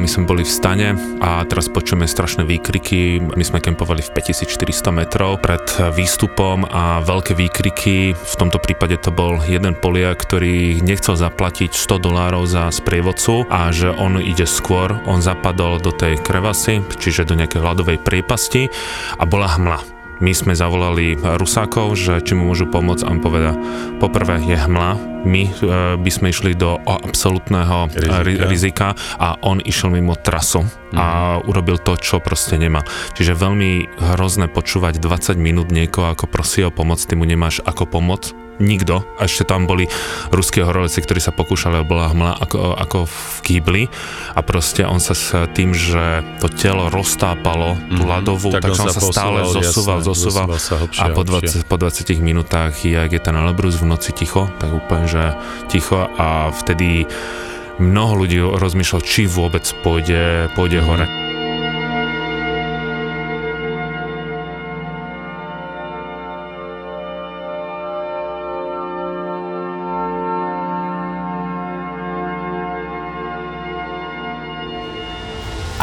My sme boli v stane a teraz počujeme strašné výkriky. My sme kempovali v 5400 metrov pred výstupom a veľké výkriky. V tomto prípade to bol jeden Poliak, ktorý nechcel zaplatiť 100 dolárov za sprievodcu a že on ide skôr. On zapadol do tej krevasy, čiže do nejakej hladovej priepasti a bola hmla my sme zavolali Rusákov, že či mu môžu pomôcť a on poveda, poprvé je hmla, my e, by sme išli do absolútneho e, rizika. rizika a on išiel mimo trasu mm. a mhm. urobil to, čo proste nemá. Čiže veľmi hrozné počúvať 20 minút niekoho, ako prosí o pomoc, ty mu nemáš ako pomoc nikto. A ešte tam boli ruské horoleci, ktorí sa pokúšali, bola hmla ako, ako v kýbli a proste on sa s tým, že to telo roztápalo mm-hmm. tú mhm. ľadovú, tak, tak on, sa, sa stále zosúval, jasné, zosúval, sa hlbšie, a po 20, po 20 minútach, jak je ten Elbrus v noci ticho, tak úplne, že ticho a vtedy mnoho ľudí rozmýšľalo, či vôbec pôjde, pôjde mm-hmm. hore.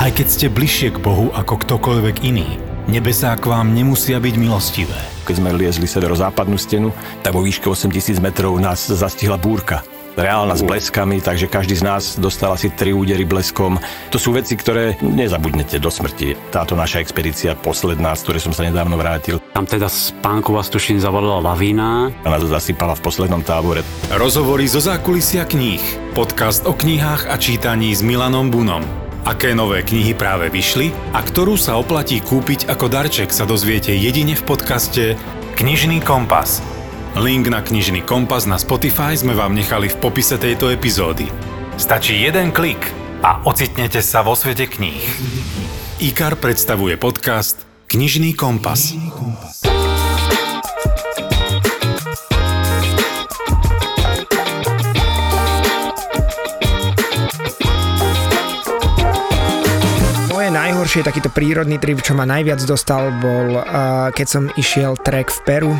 Aj keď ste bližšie k Bohu ako ktokoľvek iný, nebesá k vám nemusia byť milostivé. Keď sme liezli severozápadnú stenu, tak vo výške 8000 metrov nás zastihla búrka reálna s bleskami, takže každý z nás dostal asi tri údery bleskom. To sú veci, ktoré nezabudnete do smrti. Táto naša expedícia, posledná, z ktorej som sa nedávno vrátil. Tam teda spánku vás tuším zavalila lavína. A nás zasypala v poslednom tábore. Rozhovory zo zákulisia kníh. Podcast o knihách a čítaní s Milanom Bunom aké nové knihy práve vyšli a ktorú sa oplatí kúpiť ako darček sa dozviete jedine v podcaste Knižný kompas. Link na Knižný kompas na Spotify sme vám nechali v popise tejto epizódy. Stačí jeden klik a ocitnete sa vo svete kníh. IKAR predstavuje podcast Knižný kompas. Knižný kompas. Najhoršie takýto prírodný trip, čo ma najviac dostal, bol keď som išiel trek v Peru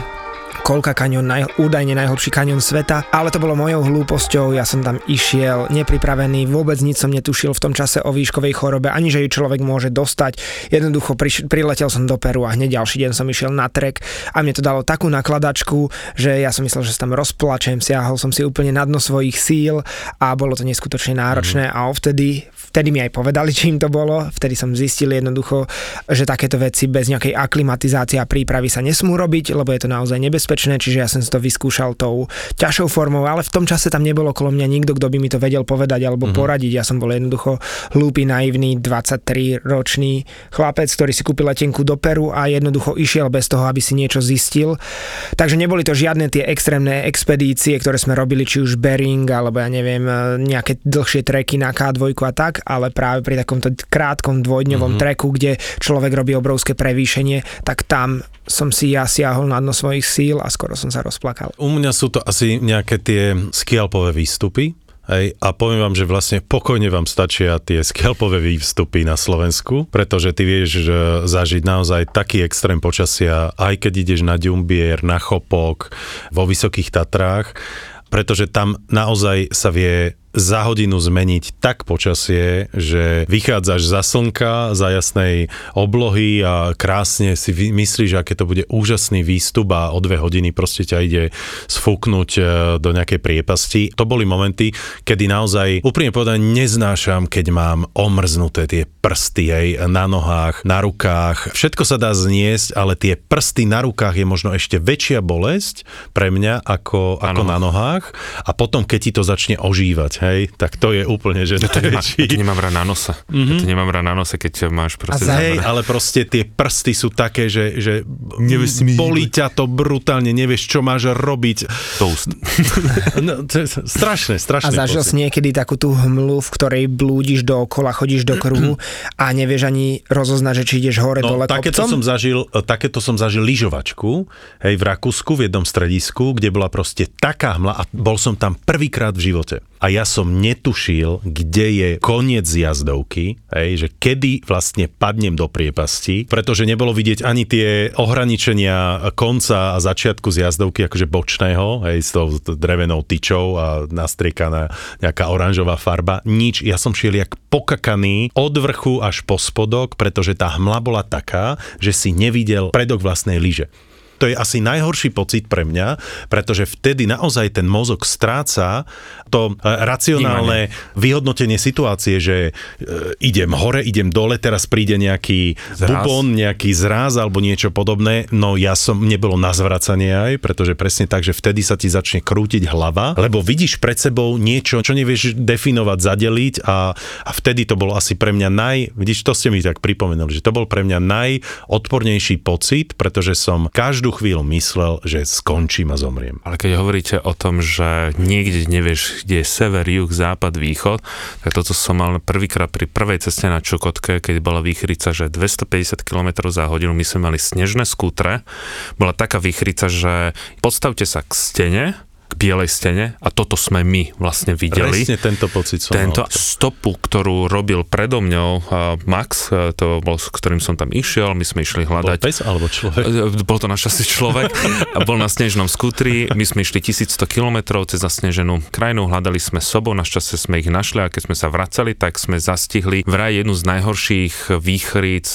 Kolka kanion, naj, údajne najhlbší kanion sveta, ale to bolo mojou hlúposťou, ja som tam išiel nepripravený, vôbec nič som netušil v tom čase o výškovej chorobe, ani že ju človek môže dostať. Jednoducho priš, priletel som do Peru a hneď ďalší deň som išiel na trek a mne to dalo takú nakladačku, že ja som myslel, že sa tam rozplačem, siahol som si úplne na dno svojich síl a bolo to neskutočne náročné mm. a vtedy, vtedy mi aj povedali, čím to bolo, vtedy som zistil jednoducho, že takéto veci bez nejakej aklimatizácie a prípravy sa nesmú robiť, lebo je to naozaj nebezpečné čiže ja som si to vyskúšal tou ťažšou formou, ale v tom čase tam nebolo okolo mňa nikto, kto by mi to vedel povedať alebo mm-hmm. poradiť. Ja som bol jednoducho hlúpy, naivný, 23 ročný chlapec, ktorý si kúpil letenku do Peru a jednoducho išiel bez toho, aby si niečo zistil. Takže neboli to žiadne tie extrémne expedície, ktoré sme robili, či už Bering, alebo ja neviem, nejaké dlhšie treky na K2 a tak, ale práve pri takomto krátkom dvojdňovom mm-hmm. treku, kde človek robí obrovské prevýšenie, tak tam som si ja siahol na dno svojich síl a skoro som sa rozplakal. U mňa sú to asi nejaké tie skialpové výstupy, Hej, a poviem vám, že vlastne pokojne vám stačia tie skelpové výstupy na Slovensku, pretože ty vieš že zažiť naozaj taký extrém počasia, aj keď ideš na Ďumbier, na Chopok, vo Vysokých Tatrách, pretože tam naozaj sa vie za hodinu zmeniť tak počasie, že vychádzaš za slnka, za jasnej oblohy a krásne si myslíš, aké to bude úžasný výstup a o dve hodiny proste ťa ide sfúknuť e, do nejakej priepasti. To boli momenty, kedy naozaj úprimne povedané neznášam, keď mám omrznuté tie prsty hej, na nohách, na rukách. Všetko sa dá zniesť, ale tie prsty na rukách je možno ešte väčšia bolesť pre mňa ako, ako na nohách. A potom, keď ti to začne ožívať, hej, tak to je úplne, že ja to, nemá, ja to nemám rád na nose. Mm-hmm. Ja to mhm. nemám rád na nose, keď máš proste... A hej, ale proste tie prsty sú také, že, že nevieš, bolí ťa to brutálne, nevieš, čo máš robiť. Toast. no, to je strašné, strašné. A zažil si niekedy takú tú hmlu, v ktorej blúdiš dookola, chodíš do kruhu a nevieš ani rozoznať, že či ideš hore, no, dole takéto kopcom? som zažil, takéto som zažil lyžovačku, hej, v Rakúsku, v jednom stredisku, kde bola proste taká hmla a bol som tam prvýkrát v živote. A ja som netušil, kde je koniec jazdovky, hej, že kedy vlastne padnem do priepasti, pretože nebolo vidieť ani tie ohraničenia konca a začiatku z jazdovky, akože bočného, hej, s tou drevenou tyčou a nastriekaná nejaká oranžová farba. Nič, ja som šiel jak pokakaný od vrchu až po spodok, pretože tá hmla bola taká, že si nevidel predok vlastnej lyže to je asi najhorší pocit pre mňa, pretože vtedy naozaj ten mozog stráca to e, racionálne vyhodnotenie situácie, že e, idem hore, idem dole, teraz príde nejaký zráz. bubon, nejaký zráz alebo niečo podobné. No ja som, nebolo na zvracanie aj, pretože presne tak, že vtedy sa ti začne krútiť hlava, lebo vidíš pred sebou niečo, čo nevieš definovať, zadeliť a, a vtedy to bolo asi pre mňa naj, vidíš, to ste mi tak pripomenuli, že to bol pre mňa najodpornejší pocit, pretože som každú každú chvíľu myslel, že skončím a zomriem. Ale keď hovoríte o tom, že niekde nevieš, kde je sever, juh, západ, východ, tak toto som mal prvýkrát pri prvej ceste na Čukotke, keď bola výchrica, že 250 km za hodinu, my sme mali snežné skútre, bola taká výchrica, že postavte sa k stene, k bielej stene a toto sme my vlastne videli. Presne tento pocit som Tento mal. stopu, ktorú robil predo mňou uh, Max, uh, to bol, s ktorým som tam išiel, my sme išli hľadať. Bol pes alebo človek? Bol to našťastie človek a bol na snežnom skútri, my sme išli 1100 km cez zasneženú krajinu, hľadali sme sobou, našťastie sme ich našli a keď sme sa vracali, tak sme zastihli vraj jednu z najhorších výchric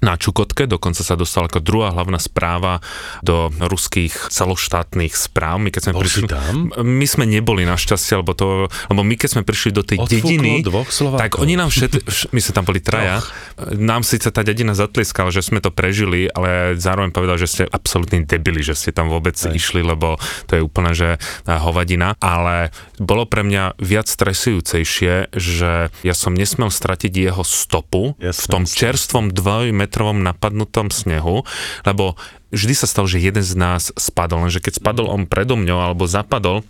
na Čukotke, dokonca sa dostala ako druhá hlavná správa do ruských celoštátnych správ. My keď sme Bol prišli tam? my sme neboli našťastie, lebo to, lebo my keď sme prišli do tej Odfúklo dediny, dvoch Slovákov. tak oni nám všet, vš- my sme tam boli traja, nám síce tá dedina zatlieskala, že sme to prežili, ale zároveň povedal, že ste absolútni debili, že ste tam vôbec Aj. išli, lebo to je úplne, že eh, hovadina, ale bolo pre mňa viac stresujúcejšie, že ja som nesmel stratiť jeho stopu Jasné, v tom čerstvom dvojmetrovom napadnutom snehu, lebo vždy sa stalo, že jeden z nás spadol, lenže keď spadol on predo mňou alebo zapadol,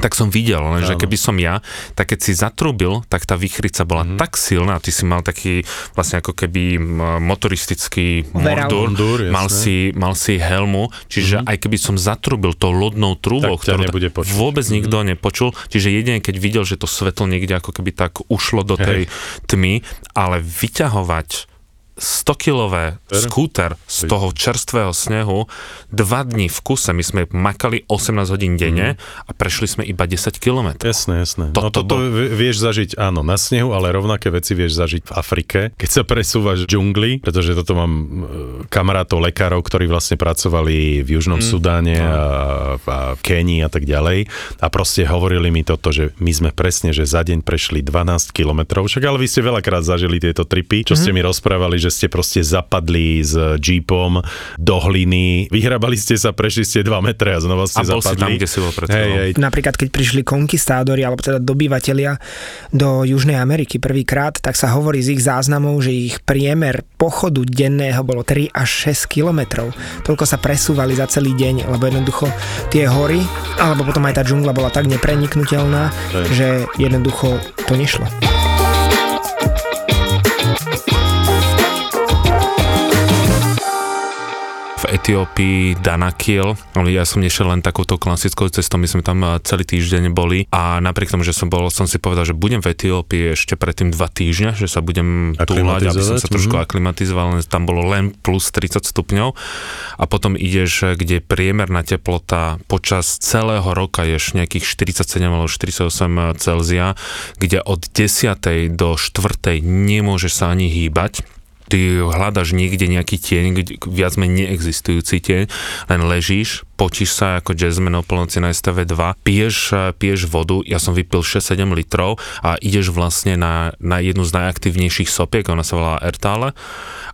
tak som videl, lenže keby som ja, tak keď si zatrúbil, tak tá výchrica bola mm-hmm. tak silná, ty si mal taký vlastne ako keby motoristický mordur, jasné. mal, si, mal si helmu, čiže mm-hmm. aj keby som zatrúbil tou lodnou trúbou, ktorú nebude počuť. vôbec nikto mm-hmm. nepočul, čiže jedine keď videl, že to svetlo niekde ako keby tak ušlo do tej tmy, ale vyťahovať 100-kilové Ver? skúter z toho čerstvého snehu. Dva dní v kuse, my sme makali 18 hodín denne a prešli sme iba 10 kilometrov. Jasné, jasné. To- no to toto bol- vieš zažiť, áno, na snehu, ale rovnaké veci vieš zažiť v Afrike, keď sa presúvaš v džungli, pretože toto mám e, kamarátov, lekárov, ktorí vlastne pracovali v Južnom mm, Sudáne a, a v Kenii a tak ďalej. A proste hovorili mi toto, že my sme presne, že za deň prešli 12 kilometrov, však ale vy ste veľakrát zažili tieto tripy, čo ste mi rozprávali, že ste proste zapadli s jeepom do hliny, vyhrabali ste sa, prešli ste 2 metre a znova ste A bol si zapadli. tam, kde si bol pred hej, hej, Napríklad, keď prišli konkistádori, alebo teda dobyvatelia do Južnej Ameriky prvýkrát, tak sa hovorí z ich záznamov, že ich priemer pochodu denného bolo 3 až 6 kilometrov. Toľko sa presúvali za celý deň, lebo jednoducho tie hory, alebo potom aj tá džungla bola tak nepreniknutelná, Hej. že jednoducho to nešlo. Etiópii Danakil, ja som nešiel len takouto klasickou cestou, my sme tam eh, celý týždeň boli a napriek tomu, že som bol, som si povedal, že budem v Etiópii ešte predtým dva týždňa, že sa budem túlať, aby som sa trošku mhm. aklimatizoval, len tam bolo len plus 30 stupňov a potom ideš, eh, kde priemerná teplota počas celého roka je nejakých 47 alebo 48 Celzia, kde od 10. do 4. nemôžeš sa ani hýbať ty hľadaš niekde nejaký tieň, viac menej neexistujúci tieň, len ležíš, počíš sa ako jazzman o polnoci na STV2, piješ, eh, piješ vodu, ja som vypil 6-7 litrov a ideš vlastne na, na jednu z najaktívnejších sopiek, ona sa volá Ertále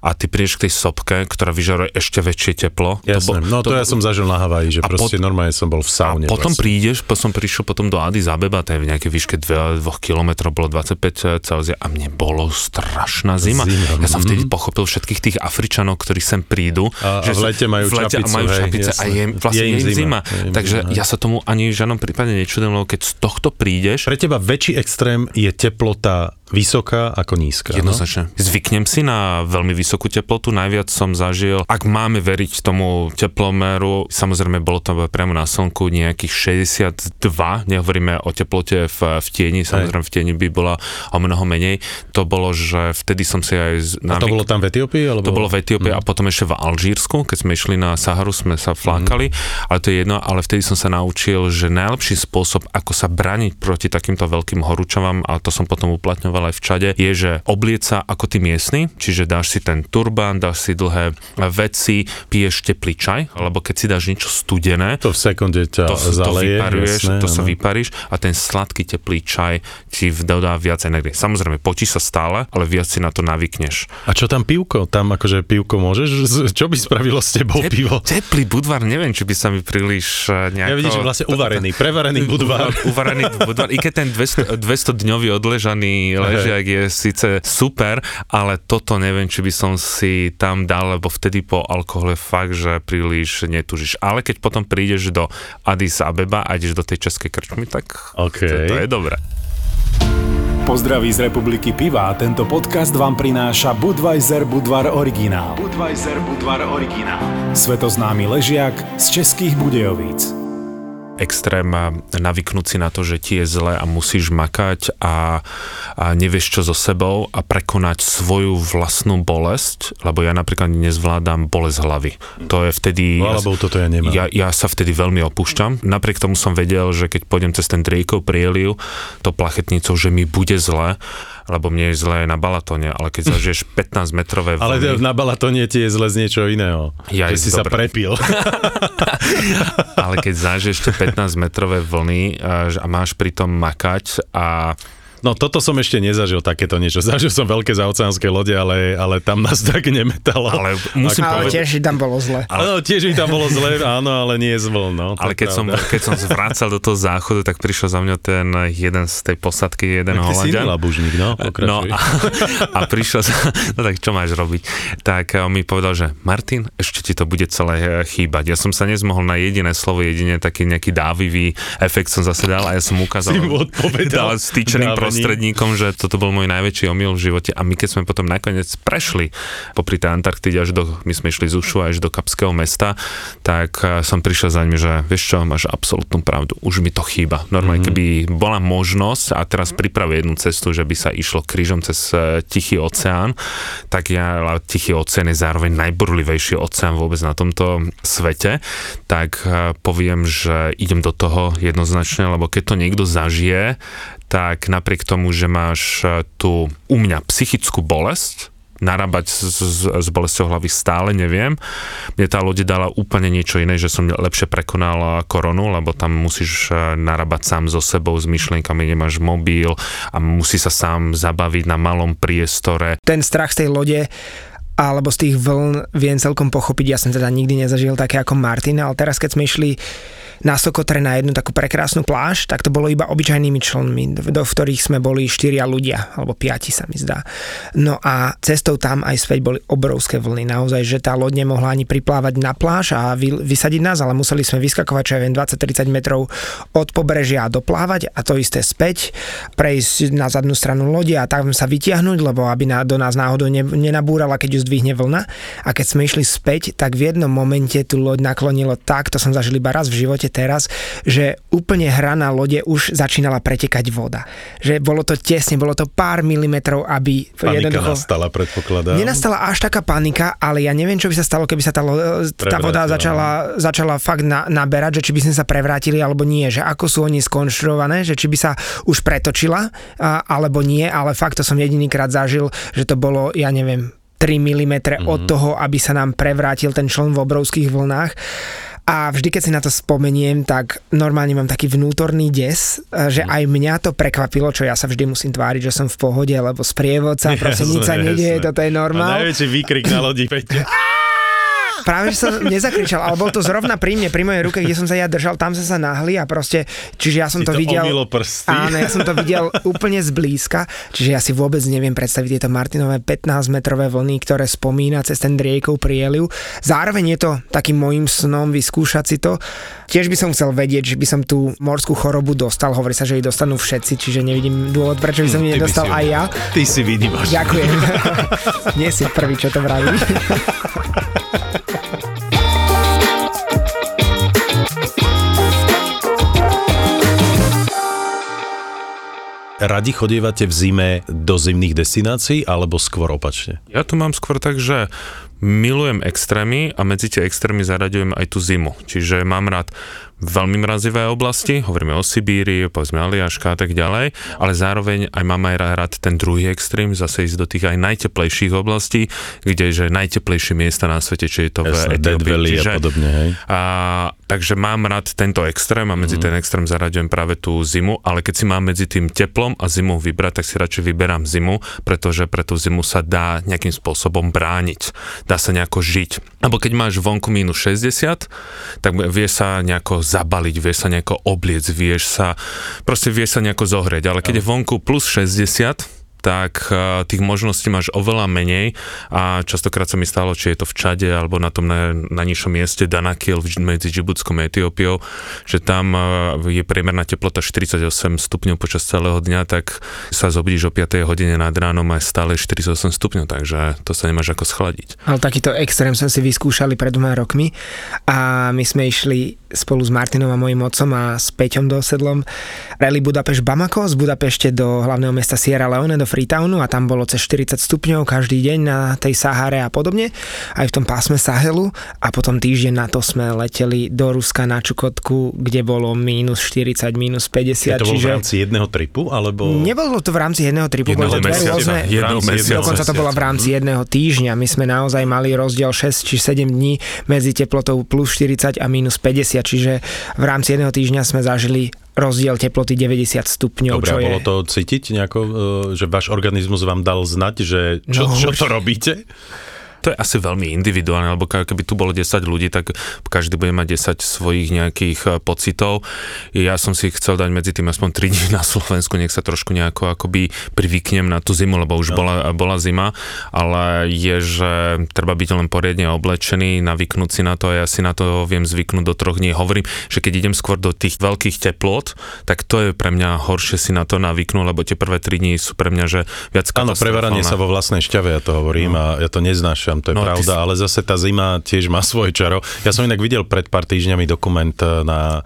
a ty prídeš k tej sopke, ktorá vyžaruje ešte väčšie teplo. Jasné, no to, ja som zažil na Havaji, že A proste pot- normálne som bol v saune. A potom vlastne. prídeš, potom som prišiel potom do Addis Abeba, to je v nejakej výške 2 km, bolo 25 Celzia a mne bolo strašná zima. Zima, Ja som mhm. vtedy pochopil všetkých tých Afričanov, ktorí sem prídu. A- a v lete majú v lete a čapicu, majú hej, čapice a jasné. je, vlastne Je im je im zima, zima. je im Takže zima, ja sa tomu ani v žiadnom prípade nečudujem, lebo keď z tohto prídeš, Pre teba väčší extrém je teplota vysoká ako nízka. no? Jednoznačne. Zvyknem si na veľmi vysokú teplotu, najviac som zažil, ak máme veriť tomu teplomeru, samozrejme bolo to priamo na slnku nejakých 62, nehovoríme o teplote v, v tieni, samozrejme v tieni by bola o mnoho menej. To bolo, že vtedy som si aj... z- A to bolo tam v Etiópii? Alebo... to bolo v Etiópii a potom ešte v Alžírsku, keď sme išli na Saharu, sme sa flákali, ale to je jedno, ale vtedy som sa naučil, že najlepší spôsob, ako sa braniť proti takýmto veľkým horúčavám, a to som potom uplatňoval aj v čade, je, že obliec sa ako ty miestny, čiže dáš si ten turbán, dáš si dlhé veci, piješ teplý čaj, alebo keď si dáš niečo studené, To v sekunde ťa to, to zaleje. vyparuješ, jasné, to sa vyparíš a ten sladký teplý čaj ti dodá viac energie. Samozrejme, potíš sa stále, ale viac si na to navykneš. A čo tam pivko? Tam akože pivko môžeš? Čo by spravilo s tebou Tep- pivo? Teplý budvar, neviem, či by sa mi príliš eh, nejako... Ja vidím, že vlastne uvarený, prevarený budvar. Uvarený budvar. I keď ten 200, 200 dňový odležaný ležiak je síce super, ale toto neviem, či by som si tam dal, lebo vtedy po alkohole fakt, že príliš netužíš. Ale keď potom prídeš do Addis Abeba a ideš do tej českej krčmy, tak OK. to, to je dobré. Pozdraví z republiky piva a tento podcast vám prináša Budweiser Budvar Originál. Budweiser Budvar Originál. Svetoznámy ležiak z českých Budejovíc. Extrém navyknúť si na to, že ti je zle a musíš makať a, a nevieš čo so sebou a prekonať svoju vlastnú bolesť, lebo ja napríklad nezvládam bolesť hlavy. To je vtedy... Chvála Bohu, toto ja nemám. Ja, ja sa vtedy veľmi opúšťam. Napriek tomu som vedel, že keď pôjdem cez ten driekov prieliv, to plachetnicou, že mi bude zle, lebo mne je zle na Balatone, ale keď zažiješ 15 metrové Ale vlny, na Balatone ti je zle z niečo iného. Ja, že si sa dobre. prepil. ale keď zažiješ tie 15 metrové vlny a, a máš pritom makať a No toto som ešte nezažil takéto niečo. Zažil som veľké zaoceánske lode, ale, ale tam nás tak nemetalo. Ale musím Ale povedať, tiež tam bolo zle. Ale no, tiež mi tam bolo zle, áno, ale nie je zvol, no. ale keď som, keď som zvracal do toho záchodu, tak prišiel za mňa ten jeden z tej posadky, jeden iný Holandian. labužník, no, No a, a prišiel sa, no tak čo máš robiť? Tak on mi povedal, že Martin, ešte ti to bude celé eh, chýbať. Ja som sa nezmohol na jediné slovo, jedine taký nejaký dávivý efekt som zase dal a ja som ukázal Si mu odpovedal dal. Prostredníkom, že toto bol môj najväčší omyl v živote a my keď sme potom nakoniec prešli popri tej Antarktide až do, my sme išli z Ušu až do Kapského mesta, tak eh, som prišiel za ním, že vieš čo, máš absolútnu pravdu, už mi to chýba. Normálne, Mhm. mm-hmm. keby bola možnosť a teraz pripravuje jednu cestu, že by sa išlo krížom cez eh, Tichý oceán, tak ja, ale Tichý oceán je zároveň najburlivejší oceán vôbec na tomto svete, tak eh, poviem, že idem do toho jednoznačne, lebo keď to niekto zažije, tak napriek tomu, že máš eh, tu u mňa psychickú bolesť, narábať s, s, s bolesťou hlavy stále neviem. Mne tá lode dala úplne niečo iné, že som lepšie prekonal koronu, lebo tam musíš eh, narábať sám so sebou, s myšlienkami, nemáš mobil a musí sa sám zabaviť na malom priestore. Ten strach z tej lode alebo z tých vln viem celkom pochopiť. Ja som teda nikdy nezažil také ako Martin, ale teraz keď sme išli na Sokotre na jednu takú prekrásnu pláž, tak to bolo iba obyčajnými členmi, do v ktorých sme boli štyria ľudia, alebo piati sa mi zdá. No a cestou tam aj späť boli obrovské vlny. Naozaj, že tá loď nemohla ani priplávať na pláž a vy, vysadiť nás, ale museli sme vyskakovať, čo ja viem, 20-30 metrov od pobrežia a doplávať a to isté späť, prejsť na zadnú stranu lode a tam sa vytiahnuť, lebo aby na, do nás náhodou ne, nenabúrala, keď ju zdvihne vlna. A keď sme išli späť, tak v jednom momente tú loď naklonilo tak, to som zažil iba raz v živote teraz, že úplne hra na lode už začínala pretekať voda. Že bolo to tesne, bolo to pár milimetrov, aby Panika jednoducho... nastala, predpokladám. Nenastala až taká panika, ale ja neviem, čo by sa stalo, keby sa tá, lo- tá voda začala, začala fakt na, naberať, že či by sme sa prevrátili alebo nie, že ako sú oni skonštruované, že či by sa už pretočila a, alebo nie, ale fakt to som jedinýkrát zažil, že to bolo, ja neviem, 3 mm mm-hmm. od toho, aby sa nám prevrátil ten člen v obrovských vlnách. A vždy, keď si na to spomeniem, tak normálne mám taký vnútorný des, že aj mňa to prekvapilo, čo ja sa vždy musím tváriť, že som v pohode, lebo sprievodca, proste nič sa nedieje, toto je A normál. najväčší výkrik na lodi, Peťo. práve že som nezakričal, ale bol to zrovna pri mne, pri mojej ruke, kde som sa ja držal, tam sa sa nahli a proste, čiže ja som Si to, to videl. prsty. Áno, ja som to videl úplne zblízka, čiže ja si vôbec neviem predstaviť tieto Martinové 15-metrové vlny, ktoré spomína cez ten driekov prieliv. Zároveň je to takým môjim snom vyskúšať si to. Tiež by som chcel vedieť, že by som tú morskú chorobu dostal. Hovorí sa, že jej dostanú všetci, čiže nevidím dôvod, prečo by som Hm, ju nedostal aj ja. Ty si výnimočný. Ďakujem. Nie si prvý, čo to vraví. Radi chodievate v zime do zimných destinácií, alebo skôr opačne? Ja to mám skôr tak, že milujem extrémy a medzi tie extrémy zaraďujem aj tú zimu. Čiže mám rád veľmi mrazivé oblasti, hovoríme o Sibírii, povedzme Aliaška a tak ďalej, ale zároveň aj mám aj rád ten druhý extrém, zase ísť do tých aj najteplejších oblastí, kde je najteplejšie miesta na svete, či je to Jasné, v Etiópii. A podobne, hej? a, takže mám rád tento extrém a medzi mm. ten extrém zaraďujem práve tú zimu, ale keď si mám medzi tým teplom a zimou vybrať, tak si radšej vyberám zimu, pretože pre tú zimu sa dá nejakým spôsobom brániť, dá sa nejako žiť. Alebo keď máš vonku minus 60, tak vie sa nejako zabaliť, vie sa nejako obliec, vieš sa, proste vie sa nejako zohrieť, ale keď je vonku plus 60, tak eh, tých možností máš oveľa menej a častokrát sa mi stalo, či je to v Čade alebo na tom na, na nižšom mieste Danakil v- medzi Džibutskom a Etiópiou, že tam eh, je priemerná teplota 48 stupňov počas celého dňa, tak sa zobudíš o 5 hodine nad ránom a stále 48 stupňov, takže to sa nemáš ako schladiť. Ale takýto extrém sme si vyskúšali pred dvoma rokmi a my sme išli spolu s Martinom a mojim otcom a s Peťom dosedlom rally Budapešť Bamako z Budapešte do hlavného mesta Sierra Leone do Freetownu a tam bolo cez 40 stupňov každý deň na tej Sahare a podobne, aj v tom pásme Sahelu a potom týždeň na to sme leteli do Ruska na Čukotku, kde bolo minus 40, minus 50, Je to bolo v čiže... rámci jedného tripu, alebo... Nebolo to v rámci jedného tripu, Jedného boli to mesiaca, rôzne, jedného mesiaca. Dokonca to bolo v rámci jedného týždňa. My sme naozaj mali rozdiel 6 či 7 dní medzi teplotou plus 40 a minus 50, čiže v rámci jedného týždňa sme zažili rozdiel teploty 90 stupňov, Dobre, čo a je... bolo to cítiť nejako, e, že váš organizmus vám dal znať, že čo, No, čo to robíte? To je asi veľmi individuálne, lebo ke- keby tu bolo 10 ľudí, tak každý bude mať 10 svojich nejakých e, pocitov. Ja som si chcel dať medzi tým aspoň 3 dní na Slovensku, nech sa trošku nejako akoby privyknem na tú zimu, lebo už No. bola, bola zima, ale je, že treba byť len poriadne oblečený, navyknúť si na to a ja si na to viem zvyknúť do troch dní. Hovorím, že keď idem skôr do tých veľkých teplot, tak to je pre mňa horšie si na to navyknúť, lebo tie prvé 3 dní sú pre mňa, že viac Áno, prevaranie sa vo vlastnej šťave, ja to hovorím no. a ja to neznášam, to je no, pravda, si- ale zase tá zima tiež má svoje čaro. Ja som inak videl pred pár týždňami dokument e, na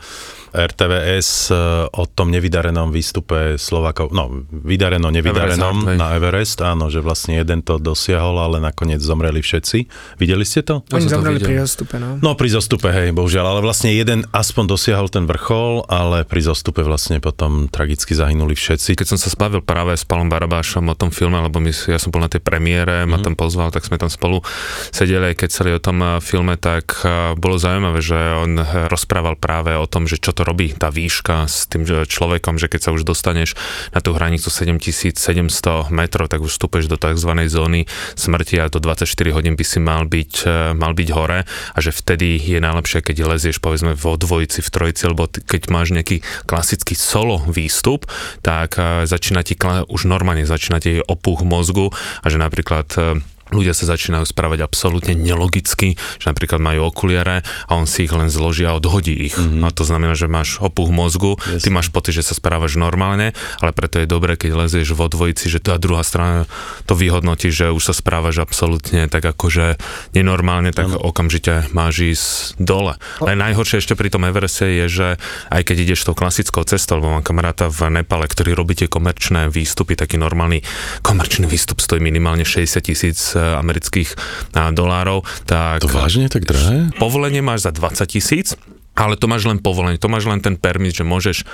RTVS e, o tom nevydarenom výstupe Slovakov, no vydareno, nevydarenom Everest, na Everest, áno, že vlastne jeden to dosiahol, ale nakoniec zomreli všetci. Videli ste to? Oni to zomreli videl. pri rozstupe, no. No pri zostupe, hej, bohužiaľ, ale vlastne jeden aspoň dosiahol ten vrchol, ale pri zostupe vlastne potom tragicky zahynuli všetci. Keď som sa spavil práve s Palom Barabášom o tom filme, lebo my, ja som bol na tej premiére, ma tam pozval, tak sme tam spolu sedeli aj kecali o tom eh, filme, tak eh, bolo zaujímavé, že on rozprával práve o tom, že čo to robí tá výška s tým človekom, že keď sa už dostaneš na tú hranicu 7700 metrov, tak už vstúpeš do tzv. zóny smrti a do 24 hodín by si mal byť, eh, mal byť hore a že vtedy je najlepšie, keď lezieš povedzme vo dvojici, v trojici, alebo keď máš nejaký klasický solo výstup, tak eh, začína ti už normálne začína ti opuch mozgu a že napríklad eh, ľudia sa začínajú správať absolútne nelogicky, že napríklad majú okuliare a on si ich len zloží a odhodí ich. Mm-hmm. A to znamená, že máš opuch mozgu, ty máš pocit, že sa správaš normálne, ale preto je dobré, keď lezieš vo dvojici, že tá druhá strana to vyhodnotí, že už sa správaš absolútne tak akože nenormálne, tak okamžite máš ísť dole. Ale najhoršie ešte pri tom Evereste je, že aj keď ideš tou klasickou cestou, lebo mám kamaráta v Nepale, ktorý robí tie komerčné výstupy, taký normálny komerčný výstup stojí minimálne 60 tisíc amerických eh, dolárov, tak To vážne tak drahé? povolenie máš za 20 tisíc, ale to máš len povolenie, to máš len ten permit, že môžeš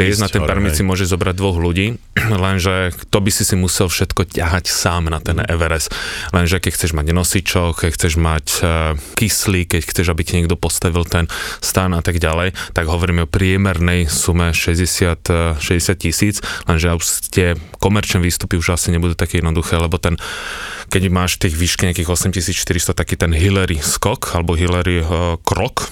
liesť na ten permit si môžeš zobrať dvoch ľudí, lenže to by si si musel všetko ťahať sám na ten Everest. Lenže keď chceš mať nosičok, keď chceš mať uh, kyslík, keď chceš, aby ti niekto postavil ten stan a tak ďalej, tak hovoríme o priemernej sume 60, eh, 60 tisíc, lenže už tie komerčné výstupy už asi nebudú také jednoduché, lebo ten keď máš tých výške nejakých 8400, taký ten Hillary skok, alebo Hillary uh, krok,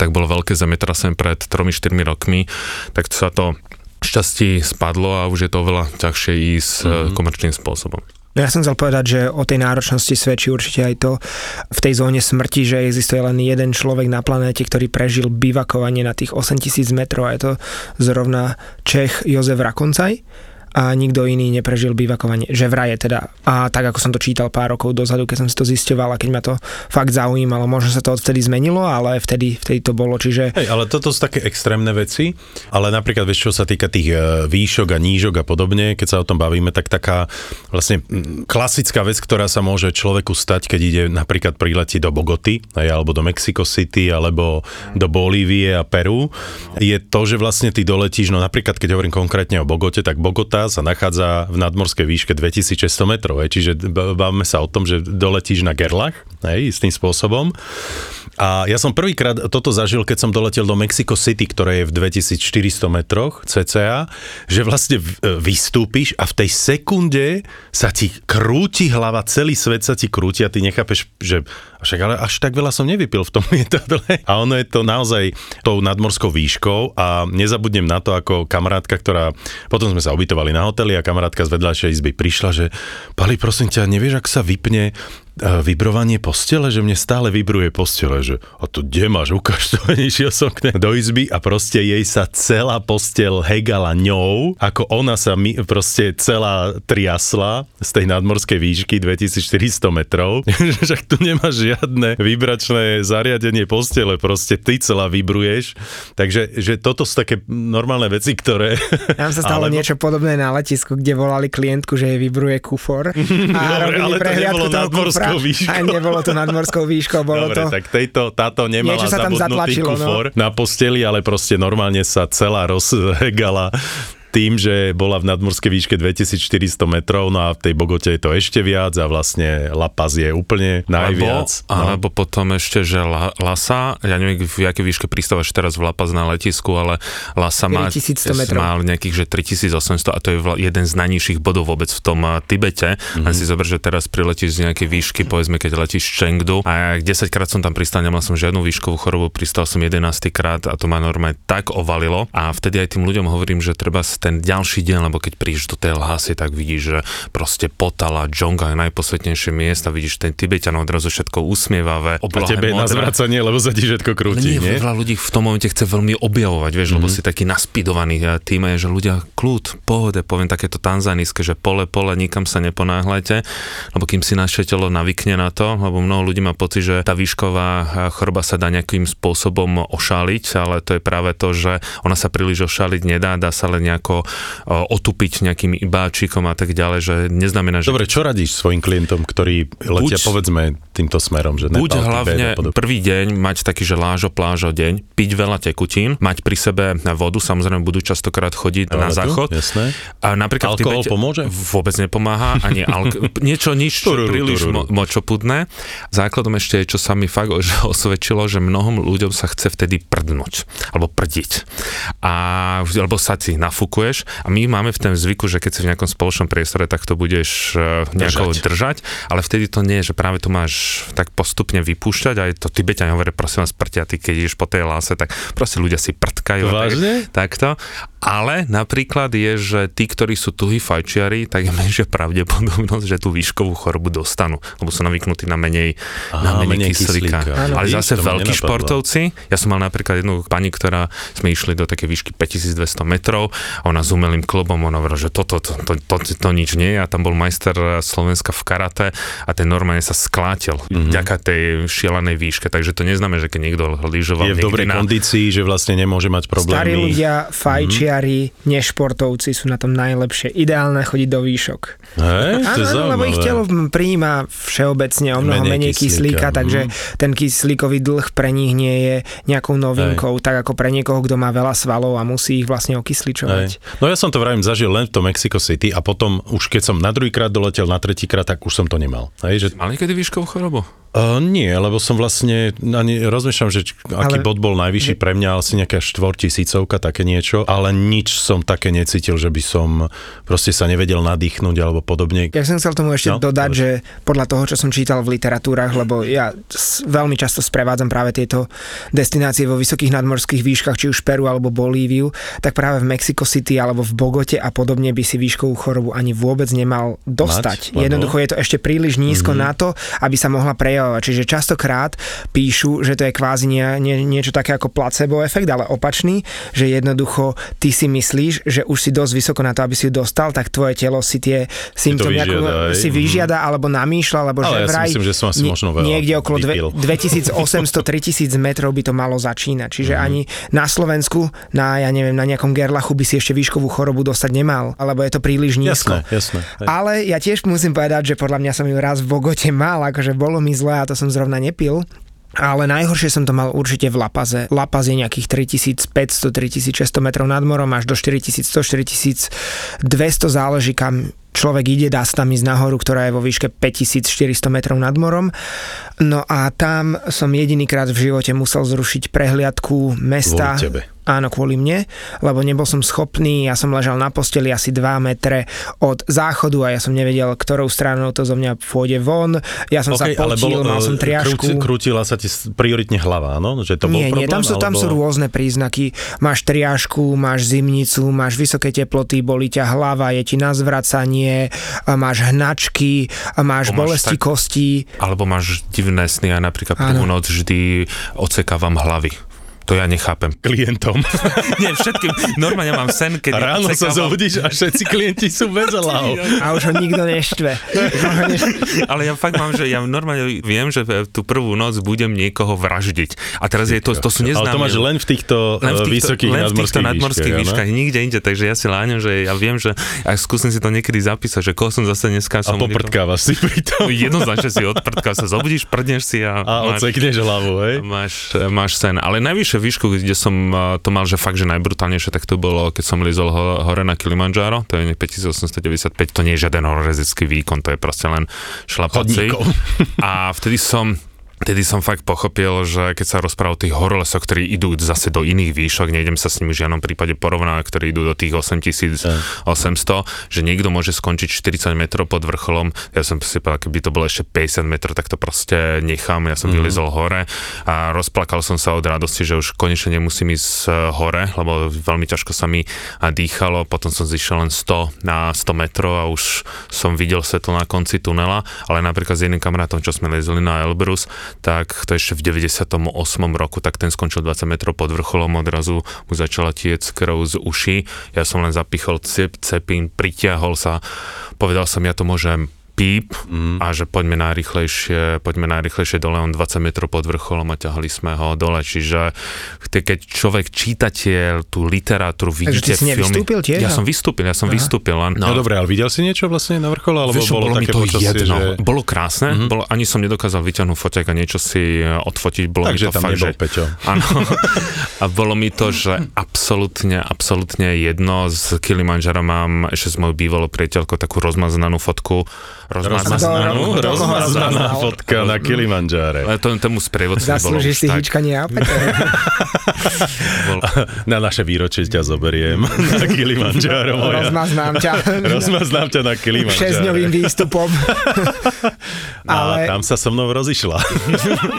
tak bolo veľké zemetrasenie pred 3-4 rokmi, tak sa to šťastí spadlo a už je to oveľa ťažšie ísť mm-hmm. komerčným spôsobom. No ja som chcel povedať, že o tej náročnosti svedčí určite aj to v tej zóne smrti, že existuje len jeden človek na planéte, ktorý prežil bivakovanie na tých 8000 metrov a je to zrovna Čech Jozef Rakoncaj a nikto iný neprežil bivakovanie, že vraje teda. A tak ako som to čítal pár rokov dozadu, keď som si to zisťoval a keď ma to fakt zaujímalo, možno sa to odvtedy zmenilo, ale vtedy, vtedy to bolo, čiže Hej, ale toto sú také extrémne veci, ale napríklad, vieš, čo sa týka tých e, výšok a nížok a podobne, keď sa o tom bavíme, tak taká vlastne klasická vec, ktorá sa môže človeku stať, keď ide napríklad priletieť do Bogoty, alebo do Mexico City, alebo do Bolívie a Peru, je to, že vlastne ty doletíš, no napríklad, keď hovorím konkrétne o Bogote, tak Bogota sa nachádza v nadmorskej výške 2600 metrov, hej, čiže bavíme sa o tom, že doletíš na Gerlach, hej, istým spôsobom. A ja som prvýkrát toto zažil, keď som doletel do Mexico City, ktoré je v 2400 metroch cca, že vlastne e, vystúpiš a v tej sekunde sa ti krúti hlava, celý svet sa ti krúti a ty nechápeš, že však ale až tak veľa som nevypil v tom lietadle. A ono je to naozaj tou nadmorskou výškou a nezabudnem na to, ako kamarátka, ktorá, potom sme sa ubytovali na hoteli a kamarátka z vedľajšej izby prišla, že Pali, prosím ťa, nevieš, ak sa vypne e, vibrovanie postele, že mne stále vibruje postele, že a to kde máš, ukáž to, išiel som k nej do izby a proste jej sa celá postel hegala ňou, ako ona sa mi proste celá triasla z tej nadmorskej výšky 2400 metrov, že tu nemáš žiadne vibračné zariadenie postele, proste ty celá vibruješ, takže že toto sú také normálne veci, ktoré... Nám sa stalo Alebo- niečo podobné na letisku, kde volali klientku, že jej vibruje kufor. A Dobre, ale to nebolo nadmorskou výškou. A nebolo to nadmorskou výškou, bolo Dobre, to... tak tejto, táto nemala Niečo sa tam zabudnutý no. kufor na posteli, ale proste normálne sa celá rozhegala tým, že bola v nadmorskej výške 2400 metrov, no a v tej Bogote je to ešte viac a vlastne La Paz je úplne najviac. Alebo, no. alebo potom ešte, že La, Lasa, ja neviem, v jakej výške pristávaš teraz v Lapaz na letisku, ale Lasa má, 4100 metrov. má nejakých, že 3800 a to je vla- jeden z najnižších bodov vôbec v tom eh, Tibete. Mm-hmm. Len si zober, že teraz priletíš z nejakej výšky, povedzme, keď letíš Chengdu a 10 krát som tam pristal, nemal som žiadnu výškovú chorobu, pristal som 11 krát a to ma normálne tak ovalilo a vtedy aj tým ľuďom hovorím, že treba ten ďalší deň, lebo keď prídeš do tej Lhasy, tak vidíš, že proste Potala, Džonga je najposvetnejšie miesta, vidíš ten Tibetan odrazu všetko usmievavé, A tebe je na zvracanie, lebo sa ti všetko krúti, nie, nie? veľa ľudí v tom momente chce veľmi objavovať, vieš, mm-hmm. lebo si taký naspidovaný a tým je, že ľudia kľud, pohode, poviem takéto tanzanijské, že pole, pole, nikam sa neponáhľajte, lebo kým si naše telo navykne na to, lebo mnoho ľudí má pocit, že tá výšková choroba sa dá nejakým spôsobom ošáliť, ale to je práve to, že ona sa príliš ošáliť nedá, dá sa len nejako o, otupiť nejakým ibáčikom a tak ďalej, že neznamená, že Dobre, čo radíš svojim klientom, ktorí letia, Buď- povedzme, týmto smerom? Že Buď Nepal, hlavne prvý deň mať taký, že lážo, plážo deň, piť veľa tekutín, mať pri sebe vodu, samozrejme budú častokrát chodiť na Toaletu, záchod. Jasné. A napríklad Alkohol Tibete pomôže? Vôbec nepomáha, ani alko- niečo nič čo Tururu, príliš tururu. mo- močopudné. Základom ešte je, čo sa mi fakt že osvedčilo, že mnohom ľuďom sa chce vtedy prdnúť, alebo prdiť. A, alebo sa si nafúkuješ a my máme v tom zvyku, že keď si v nejakom spoločnom priestore, tak to budeš eh, nejako Držať. držať. ale vtedy to nie je, že práve to máš tak postupne vypúšťať a je to Tibetania hovorí, prosím vás, prtia, ty keď ideš po tej láse, tak proste ľudia si prdkajú. a tak- Vážne? takto. Ale napríklad je, že tí, ktorí sú tuhí fajčiari, tak je menšia pravdepodobnosť, že tú výškovú chorobu dostanú, lebo sú navyknutí na menej, na Aha, menej, menej kyslíka. kyslíka. Áno. Ale Vidíš, zase veľkí nenapadlo. športovci, ja som mal napríklad jednu pani, ktorá sme išli do také výšky 5200 metrov, ona s umelým klobom, ona hovorila, že toto, to, to, to, to, to nič nie je a tam bol majster Slovenska v karate a ten normálne sa sklátil mm-hmm. ďaká tej šialenej výške, takže to neznamená, že keď niekto lyžoval Je v dobrej na... kondícii, že vlastne nemôže mať problémy. Starí ľudia, fajčiari, mm-hmm. Nešportovci sú na tom najlepšie. Ideálne chodiť do výšok. Hej, to je Áno, lebo ich telo príjma všeobecne o mnoho menej, Menej kyslíka, kyslíka, takže mhm. ten kyslíkový dlh pre nich nie je nejakou novinkou, tak ako pre niekoho, kto má veľa svalov a musí ich vlastne okysličovať. Hej. No ja som to vravím zažil len v tom Mexico City a potom už keď som na druhýkrát doletel, na tretíkrát, tak už som to nemal. Hej, že Mali kedy výškovú chorobu? Uh, nie, lebo som vlastne, ani rozmýšľam, že aký Ale- bod bol najvyšší pre mňa, asi nejaká štvortisícovka, také niečo, ale nič som také necítil, že by som proste sa nevedel nadýchnuť alebo podobne. Ja som chcel tomu ešte No, dodať, že podľa toho, čo som čítal v literatúrach, lebo ja veľmi často sprevádzam práve tieto destinácie vo vysokých nadmorských výškach, či už Peru alebo Bolíviu, tak práve v Mexico City alebo v Bogote a podobne by si výškovú chorobu ani vôbec nemal dostať. Mať? Jednoducho je to ešte príliš nízko mm-hmm. na to, aby sa mohla prejavovať. Čiže častokrát píšu, že to je kvázi nie, nie, niečo také ako placebo efekt, ale opačný, že jednoducho ty si myslíš, že už si dosť vysoko na to, aby si ju dostal, tak tvoje telo si tie symptómy vyžiada, ako- hej. si Mhm. vyžiada alebo namýšľa, alebo Ale že ja si vraj myslím, že som asi nie- možno veľa niekde okolo vypil. 2800-3000 metrov by to malo začínať. Čiže Mhm. ani na Slovensku, na, ja neviem, na nejakom gerlachu by si ešte výškovú chorobu dostať nemal, alebo je to príliš nízko. Jasné, jasné. Hej. Ale ja tiež musím povedať, že podľa mňa som ju raz v Bogote mal, akože bolo mi zle a to som zrovna nepil. Ale najhoršie som to mal určite v Lapaze. Lapaz je nejakých 3500-3600 metrov nad morom až do 4100-4200 záleží kam človek ide, dá sa tam ísť nahoru, ktorá je vo výške 5400 metrov nad morom. No a tam som jedinýkrát v živote musel zrušiť prehliadku mesta. Kvôli tebe. Áno, kvôli mne, lebo nebol som schopný, ja som ležal na posteli asi 2 metre od záchodu a ja som nevedel, ktorou stranou to zo mňa pôjde von. Ja som Okay, sa potil, mal som eh, triašku. krúti- krútila sa ti prioritne hlava, áno? Že to bol nie, problém? nie, tam sú, tam alebo... sú rôzne príznaky. Máš triašku, máš zimnicu, máš vysoké teploty, bolí ťa hlava, je ti na zvracanie, máš hnačky, máš Alebo máš bolesti tak- kostí. Alebo máš divné sny a napríklad prvú noc vždy odsekávam hlavy. To ja nechápem. klientom. Nie, všetkým. Normálne mám sen, keď A ráno sa zobudíš a všetci klienti sú bez hlav. A už ho nikto neštve. Ale ja fakt mám, že ja normálne viem, že tú prvú noc budem niekoho vraždiť. A teraz je to, to sú neznáme. Ale to máš len v týchto, len v eh, týchto, vysokých len v týchto nadmorských, nadmorských výškach, výškach, nikde inde, takže ja si láňam, že ja viem, že a skúsim si to niekedy zapísať, že koho som zase dneska A som... poprdkávaš si pri tom. Jednoznačne si odprdka sa zobudíš, prdneš si a, A máš, odsekneš hlavu, hej? máš, máš sen. Ale najvyššie výšku, kde som to mal, že fakt, že najbrutálnejšie, tak to bolo, keď som lizol ho, hore na Kilimanjaro, to je 5895, to nie je žiaden hororezický výkon, to je proste len šlapací. A vtedy som Vtedy som fakt pochopil, že keď sa rozpráva o tých horolesoch, ktorí idú zase do iných výšok, nejdem sa s nimi v žiadnom prípade porovnávať, ktorí idú do tých 8800, že niekto môže skončiť 40 metrov pod vrcholom. Ja som si povedal, keby to bolo ešte 50 metrov, tak to proste nechám. Ja som mm-hmm. vylizol hore a rozplakal som sa od radosti, že už konečne nemusím ísť eh, hore, lebo veľmi ťažko sa mi dýchalo. Potom som zišiel len 100 na 100 metrov a už som videl svetlo na konci tunela, ale napríklad s jedným kamarátom, čo sme lezli na Elbrus, tak to ešte v 98. roku, tak ten skončil 20 metrov pod vrcholom, odrazu mu začala tiec krv z uší. Ja som len zapichol cep, cepín, pritiahol sa, povedal som, ja to môžem píp mm. a že poďme najrychlejšie, poďme najrychlejšie dole, on 20 metrov pod vrcholom a ťahali sme ho dole, čiže keď človek čítate tú literatúru, Takže vidíte ty si filmy. nevystúpil tiež? Ja som vystúpil, ja som Aha. vystúpil. Len, No dobre, ale videl si niečo vlastne na vrchole? Alebo čo, bolo, bolo mi také to počasie, jedno. že... Bolo krásne, Mhm. bolo, ani som nedokázal vyťahnuť foťák a niečo si e, odfotiť. Bolo Takže mi to tam fakt, nebol že... Peťo. Áno. A bolo mi to, že absolútne, absolútne jedno. Z Kilimanjara mám ešte s mojou bývalou priateľkou takú rozmazanú fotku. Rozmaznaná Rozmaznaná. fotka na Kilimanjáre. Ale to, tomu sprievodcu Zaslúžiš už si tak. hýčkanie a Na naše výročie ťa zoberiem na Kilimanjáro. Rozmaznám ťa. Rozmaznám ťa na Šesťdňovým Kilimanjáre. výstupom. A Ale tam sa so mnou rozišla.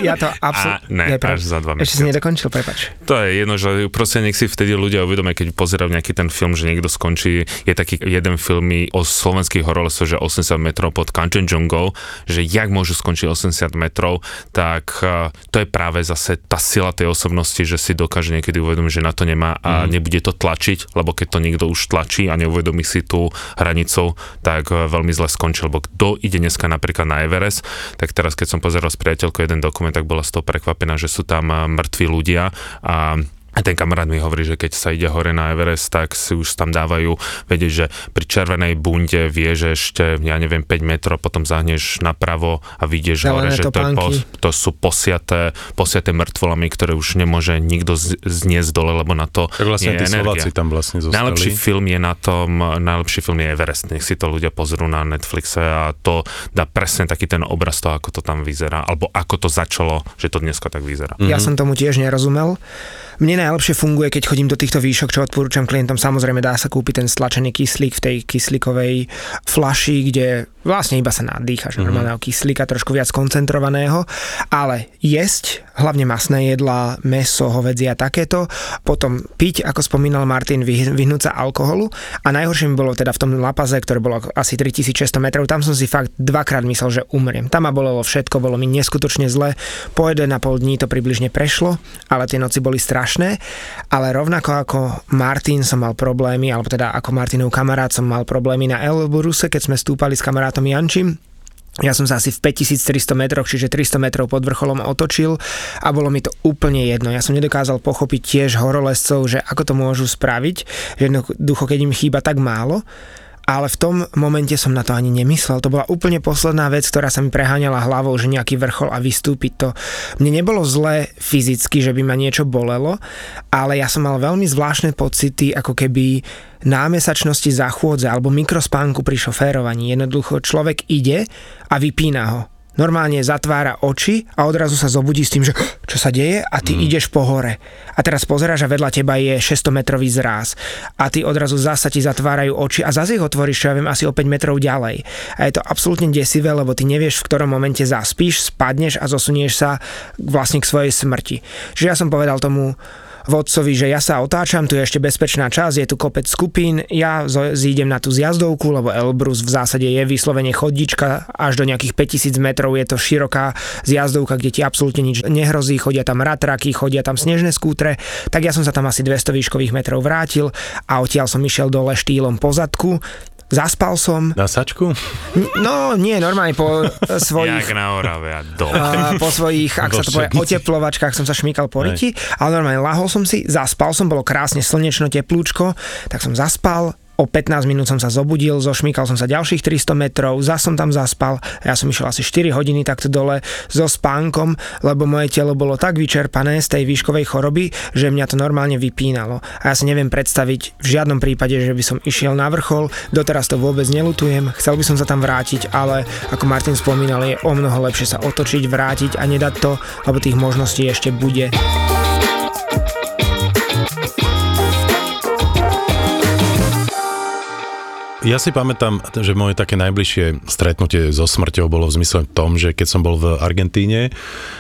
ja to absolútne... A ne, až za dva Ešte si mesiace. nedokončil, prepač. To je jedno, že proste nech si vtedy ľudia uvedomia, keď pozerajú nejaký ten film, že niekto skončí, je taký jeden film o slovenských horolesoch, že 80 metrov pod pod Kanchenjungou, že jak môžu skončiť 80 metrov, tak uh, to je práve zase tá sila tej osobnosti, že si dokáže niekedy uvedomiť, že na to nemá a mm. nebude to tlačiť, lebo keď to niekto už tlačí a neuvedomí si tú hranicu, tak uh, veľmi zle skončil, lebo kto ide dneska napríklad na Everest, tak teraz keď som pozeral s priateľkou jeden dokument, tak bola z toho prekvapená, že sú tam mŕtvi ľudia a a ten kamarát mi hovorí, že keď sa ide hore na Everest, tak si už tam dávajú vedieť, že pri červenej bunde vie, že ešte, ja neviem, 5 metrov, potom zahneš napravo a vidieš hore, že to, je po, to sú posiaté, posiaté mŕtvolami, ktoré už nemôže nikto zniesť dole, lebo na to tak vlastne nie je energia. tam vlastne zostali. Najlepší film je na tom, najlepší film je Everest, nech si to ľudia pozrú na Netflixe a to dá presne taký ten obraz toho, ako to tam vyzerá, alebo ako to začalo, že to dneska tak vyzerá. Ja mm-hmm. som tomu tiež nerozumel. Mne najlepšie funguje, keď chodím do týchto výšok, čo odporúčam klientom. Samozrejme dá sa kúpiť ten stlačený kyslík v tej kyslíkovej flaši, kde vlastne iba sa nadýchaš mm-hmm. normálneho kyslíka, trošku viac koncentrovaného, ale jesť, hlavne masné jedlá, meso, hovedzie a takéto, potom piť, ako spomínal Martin, vyhnúť sa alkoholu a najhoršie mi bolo teda v tom Lapaze, ktoré bolo asi 3600 metrov, tam som si fakt dvakrát myslel, že umriem. Tam ma bolelo všetko, bolo mi neskutočne zle, po 1,5 dní to približne prešlo, ale tie noci boli strašné strašné, ale rovnako ako Martin som mal problémy, alebo teda ako Martinov kamarát som mal problémy na Elbruse, keď sme stúpali s kamarátom Jančím, ja som sa asi v 5300 metroch, čiže 300 metrov pod vrcholom otočil a bolo mi to úplne jedno. Ja som nedokázal pochopiť tiež horolescov, že ako to môžu spraviť, že jednoducho, keď im chýba tak málo, ale v tom momente som na to ani nemyslel. To bola úplne posledná vec, ktorá sa mi preháňala hlavou, že nejaký vrchol a vystúpiť to. Mne nebolo zle fyzicky, že by ma niečo bolelo, ale ja som mal veľmi zvláštne pocity, ako keby námesačnosti zachôdze alebo mikrospánku pri šoférovaní. Jednoducho človek ide a vypína ho normálne zatvára oči a odrazu sa zobudí s tým, že čo sa deje a ty mm. ideš po hore. A teraz pozeráš a vedľa teba je 600 metrový zráz a ty odrazu zasa ti zatvárajú oči a zase ich otvoríš, čo ja viem, asi o 5 metrov ďalej. A je to absolútne desivé, lebo ty nevieš, v ktorom momente zaspíš, spadneš a zosunieš sa vlastne k svojej smrti. Čiže ja som povedal tomu vodcovi, že ja sa otáčam, tu je ešte bezpečná časť, je tu kopec skupín, ja zídem na tú zjazdovku, lebo Elbrus v zásade je vyslovene choddička, až do nejakých 5000 metrov je to široká zjazdovka, kde ti absolútne nič nehrozí, chodia tam ratraky, chodia tam snežné skútre, tak ja som sa tam asi 200 výškových metrov vrátil a odtiaľ som išiel dole štýlom pozadku, Zaspal som. Na sačku? No, nie, normálne po svojich... Jak na Orave a dole. Po svojich, ak sa to povie, oteplovačkách som sa šmíkal po riti, ale normálne lahol som si, zaspal som, bolo krásne slnečno, teplúčko, tak som zaspal, O 15 minút som sa zobudil, zošmýkal som sa ďalších 300 metrov, zas som tam zaspal ja som išiel asi 4 hodiny takto dole so spánkom, lebo moje telo bolo tak vyčerpané z tej výškovej choroby, že mňa to normálne vypínalo. A ja si neviem predstaviť v žiadnom prípade, že by som išiel na vrchol, doteraz to vôbec nelutujem, chcel by som sa tam vrátiť, ale ako Martin spomínal, je o mnoho lepšie sa otočiť, vrátiť a nedať to, lebo tých možností ešte bude. Ja si pamätám, že moje také najbližšie stretnutie so smrťou bolo v zmysle tom, že keď som bol v Argentíne,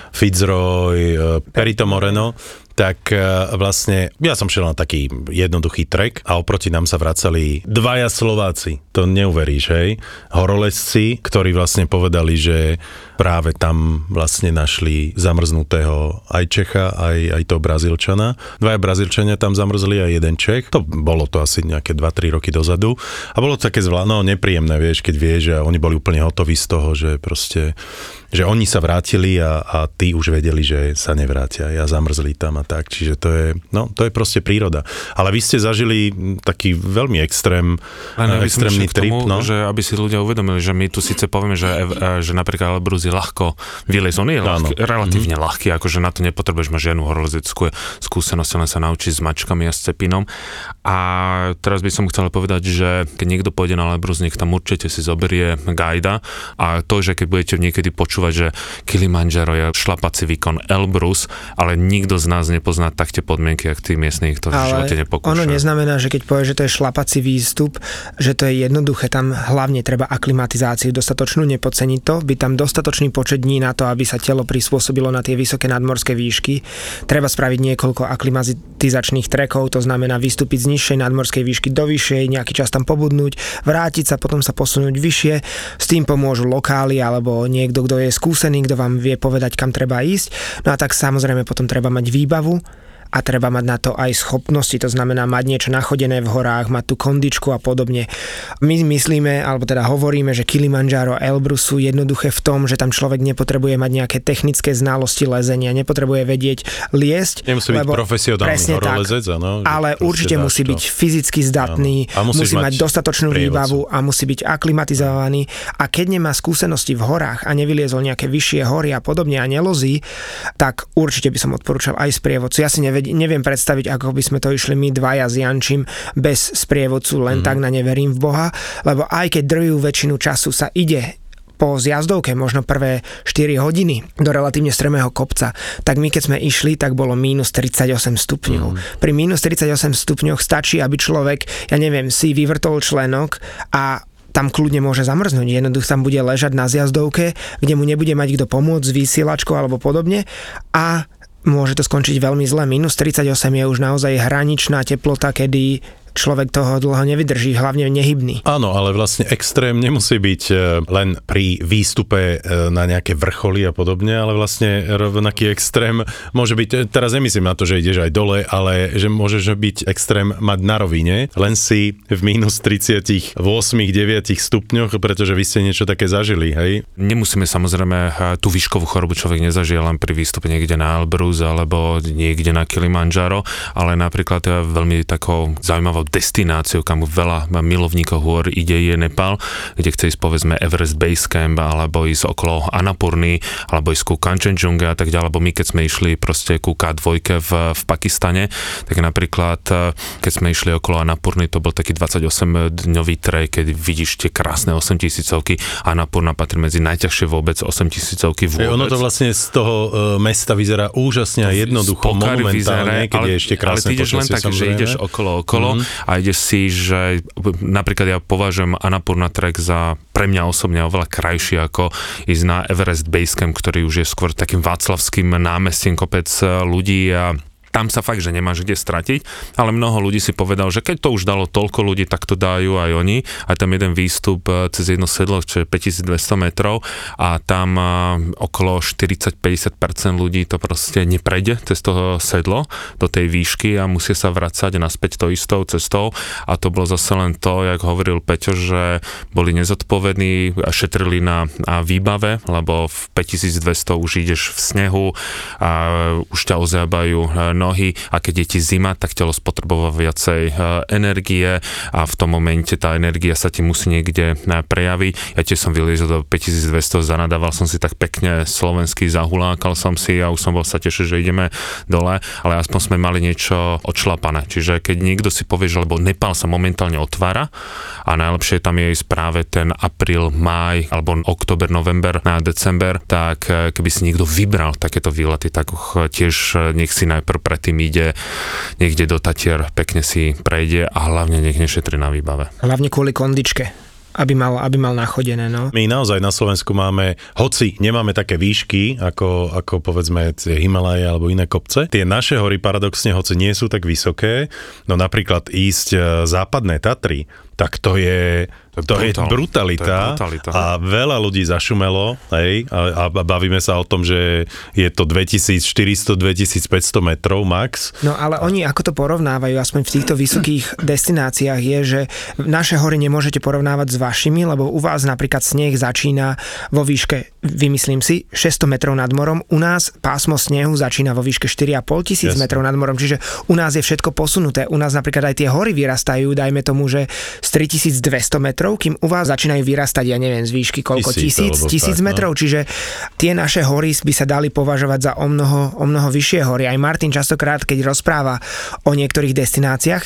Fitzroy, eh, Perito Moreno, tak e, vlastne ja som šiel na taký jednoduchý trek a oproti nám sa vracali dvaja Slováci. To neuveríš, hej? Horolesci, ktorí vlastne povedali, že práve tam vlastne našli zamrznutého aj Čecha, aj, aj toho Brazílčana. Dvaja Brazílčania tam zamrzli aj jeden Čech. To bolo to asi nejaké 2-3 roky dozadu. A bolo to také zvlá, no, nepríjemné, vieš, keď vieš, že oni boli úplne hotoví z toho, že proste že oni sa vrátili a, a tí už vedeli, že sa nevrátia. Ja zamrzli tam a tak. Čiže to je, no, to je proste príroda. Ale vy ste zažili taký veľmi extrém, Len extrémny trip. Tomu, no? že aby si ľudia uvedomili, že my tu síce povieme, že, e, že napríklad Elbrus je ľahko vyliezť. On je ľahký, relatívne mm-hmm. ľahký, akože na to nepotrebuješ mať žiadnu horolezeckú skúsenosť, len sa naučiť s mačkami a s cepinom. A teraz by som chcel povedať, že keď niekto pôjde na Elbrus, nech tam určite si zoberie guida a to, že keď budete niekedy počúvať že Kilimanjaro je šlapací výkon Elbrus, ale nikto z nás nepozná tak tie podmienky, ak tí miestni, ktorí v živote nepokúšajú. Ono neznamená, že keď povie, že to je šlapací výstup, že to je jednoduché, tam hlavne treba aklimatizáciu dostatočnú, nepodceniť to, byť tam dostatočne dostatočný počet dní na to, aby sa telo prispôsobilo na tie vysoké nadmorské výšky. Treba spraviť niekoľko aklimatizačných trekov, to znamená vystúpiť z nižšej nadmorskej výšky do vyššej, nejaký čas tam pobudnúť, vrátiť sa, potom sa posunúť vyššie. S tým pomôžu lokály alebo niekto, kto je skúsený, kto vám vie povedať, kam treba ísť. No a tak samozrejme potom treba mať výbavu, a treba mať na to aj schopnosti, to znamená mať niečo nachodené v horách, mať tú kondičku a podobne. My myslíme, alebo teda hovoríme, že Kilimanjaro a Elbrus sú jednoduché v tom, že tam človek nepotrebuje mať nejaké technické znalosti lezenia, nepotrebuje vedieť liesť. Nemusí byť profesionálny horolezec, áno. Ale určite musí to. byť fyzicky zdatný, A musí, musí mať dostatočnú prievodcu. výbavu a musí byť aklimatizovaný. A keď nemá skúsenosti v horách a nevyliezol nejaké vyššie hory a podobne a nelozí, tak určite by som odporúčal aj sprievodcu. Ja si neviem neviem predstaviť, ako by sme to išli my dvaja s Jančím bez sprievodcu, len mm. tak na neverím v Boha, lebo aj keď drvú väčšinu času sa ide po zjazdovke, možno prvé 4 hodiny do relatívne strmého kopca, tak my keď sme išli, tak bolo minus 38 stupňov. Mm. Pri minus 38 stupňoch stačí, aby človek, ja neviem, si vyvrtol členok a tam kľudne môže zamrznúť. Jednoducho tam bude ležať na zjazdovke, kde mu nebude mať kto pomôcť s vysielačkou alebo podobne a môže to skončiť veľmi zle. Minus 38 je už naozaj hraničná teplota, kedy človek toho dlho nevydrží, hlavne nehybný. Áno, ale vlastne extrém nemusí byť e, len pri výstupe e, na nejaké vrcholy a podobne, ale vlastne rovnaký extrém môže byť, e, teraz nemyslím na to, že ideš aj dole, ale že môžeš byť extrém mať na rovine, len si v minus 38, 9 stupňoch, pretože vy ste niečo také zažili, hej? Nemusíme samozrejme tú výškovú chorobu človek nezažije len pri výstupe niekde na Elbrus alebo niekde na Kilimanjaro, ale napríklad veľmi takou zaujímavou zaujímavou destináciou, kam veľa milovníkov hôr ide, je Nepal, kde chce ísť povedzme Everest Base Camp, alebo ísť okolo Annapurny, alebo ísť ku Kanchenjunga a tak ďalej, alebo my keď sme išli proste ku K2 v, v Pakistane, tak napríklad e, keď sme išli okolo Annapurny, to bol taký 28-dňový trek, keď vidíš tie krásne 8 tisícovky. Annapurna patrí medzi najťažšie vôbec 8 tisícovky vôbec. Ono to vlastne z toho uh, mesta vyzerá úžasne a jednoducho, monumentálne, keď ale, je ešte krásne ale ty ideš len tak, že ideš okolo, okolo mm a ide si, že napríklad ja považujem Annapurna Trek za pre mňa osobne oveľa krajší ako ísť na Everest Basecamp, ktorý už je skôr takým václavským námestím kopec ľudí a tam sa fakt, že nemáš kde stratiť, ale mnoho ľudí si povedal, že keď to už dalo toľko ľudí, tak to dajú aj oni. Aj tam jeden výstup e, cez jedno sedlo, čo je 5200 metrov a tam e, okolo 40-50% ľudí to proste neprejde cez toho sedlo do tej výšky a musia sa vracať naspäť to istou cestou a to bolo zase len to, jak hovoril Peťo, že boli nezodpovední, šetrili na, na výbave, lebo v 5200 už ideš v snehu a už ťa ozjábajú e, nohy a keď je ti zima, tak telo spotrebová viacej e, energie a v tom momente tá energia sa ti musí niekde e, prejaviť. Ja tiež som vyliezol do 5200, zanadával som si tak pekne slovenský, zahulákal som si a už som bol sa tešil, že ideme dole, ale aspoň sme mali niečo odšlapané. Čiže keď niekto si povie, že lebo Nepal sa momentálne otvára a najlepšie tam je ísť práve ten apríl, máj alebo október, november na december, tak e, keby si niekto vybral takéto výlety, tak tiež nech si najprv predtým ide niekde do Tatier, pekne si prejde a hlavne nech nešetri na výbave. Hlavne kvôli kondičke aby mal, aby mal nachodené. No. My naozaj na Slovensku máme, hoci nemáme také výšky, ako, ako povedzme Himalaje alebo iné kopce, tie naše hory paradoxne, hoci nie sú tak vysoké, no napríklad ísť e, západné Tatry, tak to je to, je brutalita, to je brutalita a veľa ľudí zašumelo hej, a, a bavíme sa o tom, že je to 2400-2500 metrov max. No ale oni ako to porovnávajú, aspoň v týchto vysokých destináciách je, že naše hory nemôžete porovnávať s vašimi, lebo u vás napríklad sneh začína vo výške, vymyslím si, 600 metrov nad morom, u nás pásmo snehu začína vo výške 4,5 tisíc yes. metrov nad morom, čiže u nás je všetko posunuté. U nás napríklad aj tie hory vyrastajú, dajme tomu, že z 3200 metrov kým u vás začínajú vyrastať, ja neviem, z výšky koľko, tisíc, tisíc, tak, no. metrov, no. čiže tie naše hory by sa dali považovať za o mnoho, o mnoho vyššie hory. Aj Martin častokrát, keď rozpráva o niektorých destináciách,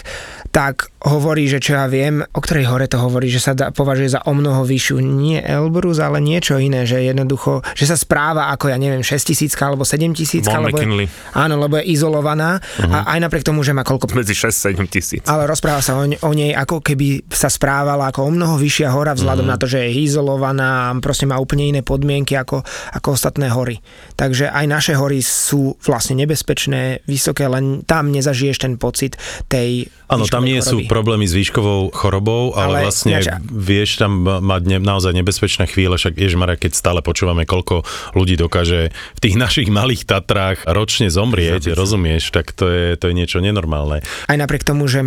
tak hovorí, že čo ja viem, o ktorej hore to hovorí, že sa da, považuje za o mnoho vyššiu, nie Elbrus, ale niečo iné, že jednoducho, že sa správa ako, ja neviem, 6 tisícka alebo 7 tisícka, lebo je, áno, lebo je izolovaná uh-huh. a aj napriek tomu, že má koľko... Medzi 6-7 tisíc. Ale rozpráva sa o, o nej ako keby sa správala ako o mnoho vyššia hora vzhľadom mm. na to, že je izolovaná a proste má úplne iné podmienky ako, ako ostatné hory. Takže aj naše hory sú vlastne nebezpečné, vysoké, len tam nezažiješ ten pocit tej Áno, tam nie choroby. sú problémy s výškovou chorobou, ale, ale vlastne nača. vieš tam mať ne, naozaj nebezpečné chvíle, však Ježmara, keď stále počúvame, koľko ľudí dokáže v tých našich malých Tatrách ročne zomrieť, Zabiť. rozumieš, tak to je, to je niečo nenormálne. Aj napriek tomu, že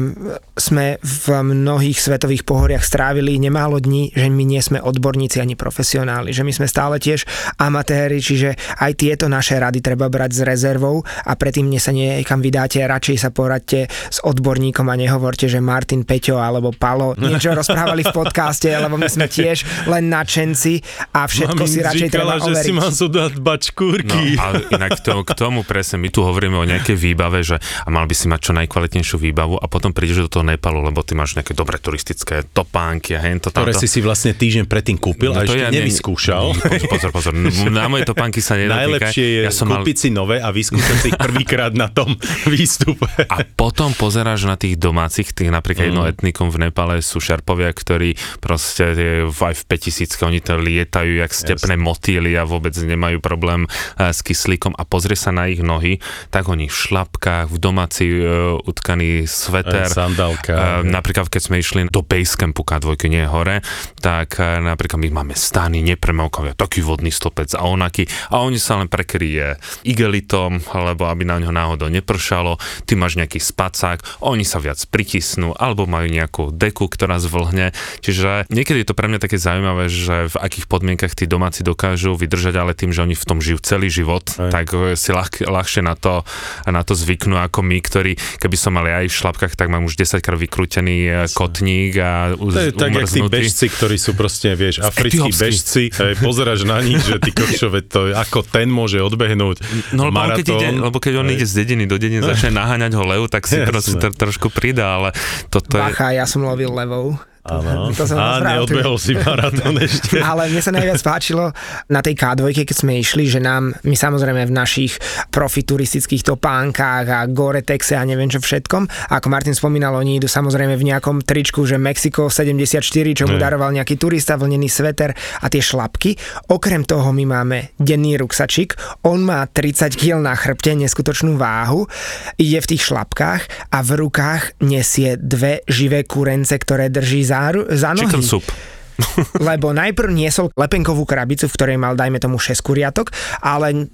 sme v mnohých svetových pohoriach strávili nemálo dní, že my nie sme odborníci ani profesionáli, že my sme stále tiež amatéri, čiže aj tieto naše rady treba brať s rezervou a predtým, než sa niekam vydáte, radšej sa poradte s odborníkom a nehovorte, že Martin Peťo alebo Palo niečo rozprávali v podcaste, lebo my sme tiež len nadšenci a všetko Mami si radšej říkala, treba overiť. že si mám dať bačkúrky. No, ale inak to, k tomu presne, my tu hovoríme o nejakej výbave, že a mal by si mať čo najkvalitnejšiu výbavu a potom prídeš do toho Nepalu, lebo ty máš nejaké dobré turistické topánky a hento tamto. Ktoré si si vlastne týždeň predtým kúpil no, a ešte ja nevyskúšal. Ne, pozor, pozor, pozor. Na moje topánky sa nedotýka. Najlepšie je ja som kúpiť mal... si nové a vyskúšať si ich prvýkrát na tom výstupe. A potom pozeráš na tých domácich, tých napríklad mm. jedno etnikum v Nepale sú šerpovia, ktorí proste aj v 5000 oni to lietajú jak stepné yes. motýly a vôbec nemajú problém uh, s kyslíkom a pozrie sa na ich nohy, tak oni v šlapkách, v domáci uh, utkaný sveter. Sandálka. Uh, napríklad keď sme išli do Basecampu K2, nie hore, tak uh, napríklad my máme stany nepremokavia, taký vodný stopec a onaký a oni sa len prekryje igelitom, lebo aby na ňo náhodou nepršalo, ty máš nejaký spacák, oni sa viac pritisnú, alebo majú nejakú deku, ktorá zvlhne. Čiže niekedy je to pre mňa také zaujímavé, že v akých podmienkach tí domáci dokážu vydržať, ale tým, že oni v tom žijú celý život, Aj. tak si ľah, ľahšie na to, na to zvyknú ako my, ktorí, keby som mal aj v šlapkách, tak mám už 10 krát vykrútený e, kotník a uz, To je tak, jak tí bežci, ktorí sú proste, vieš, africkí bežci, hej, pozeráš na nich, že ty kočove, to ako ten môže odbehnúť no, lebo maratón. Keď ide, lebo keď on ide z dediny do dediny, začne naháňať ho lev, tak si proste trošku pridá, ale toto Bacha, je... ja som lovil levou. Áno. To som a neodbehol si maratón ešte. Ale mne sa najviac páčilo na tej K2, keď sme išli, že nám, my samozrejme v našich profituristických topánkach a Gore-Texe a neviem čo všetkom, ako Martin spomínal, oni idú samozrejme v nejakom tričku, že Mexiko 74, čo mu daroval nejaký turista, vlnený sveter a tie šlapky. Okrem toho my máme denný ruksačik, on má 30 kg na chrbte, neskutočnú váhu, ide v tých šlapkách a v rukách nesie dve živé kurence, ktoré drží za za, za nohy. Chicken soup. lebo najprv niesol lepenkovú krabicu, v ktorej mal, dajme tomu, 6 kuriatok, ale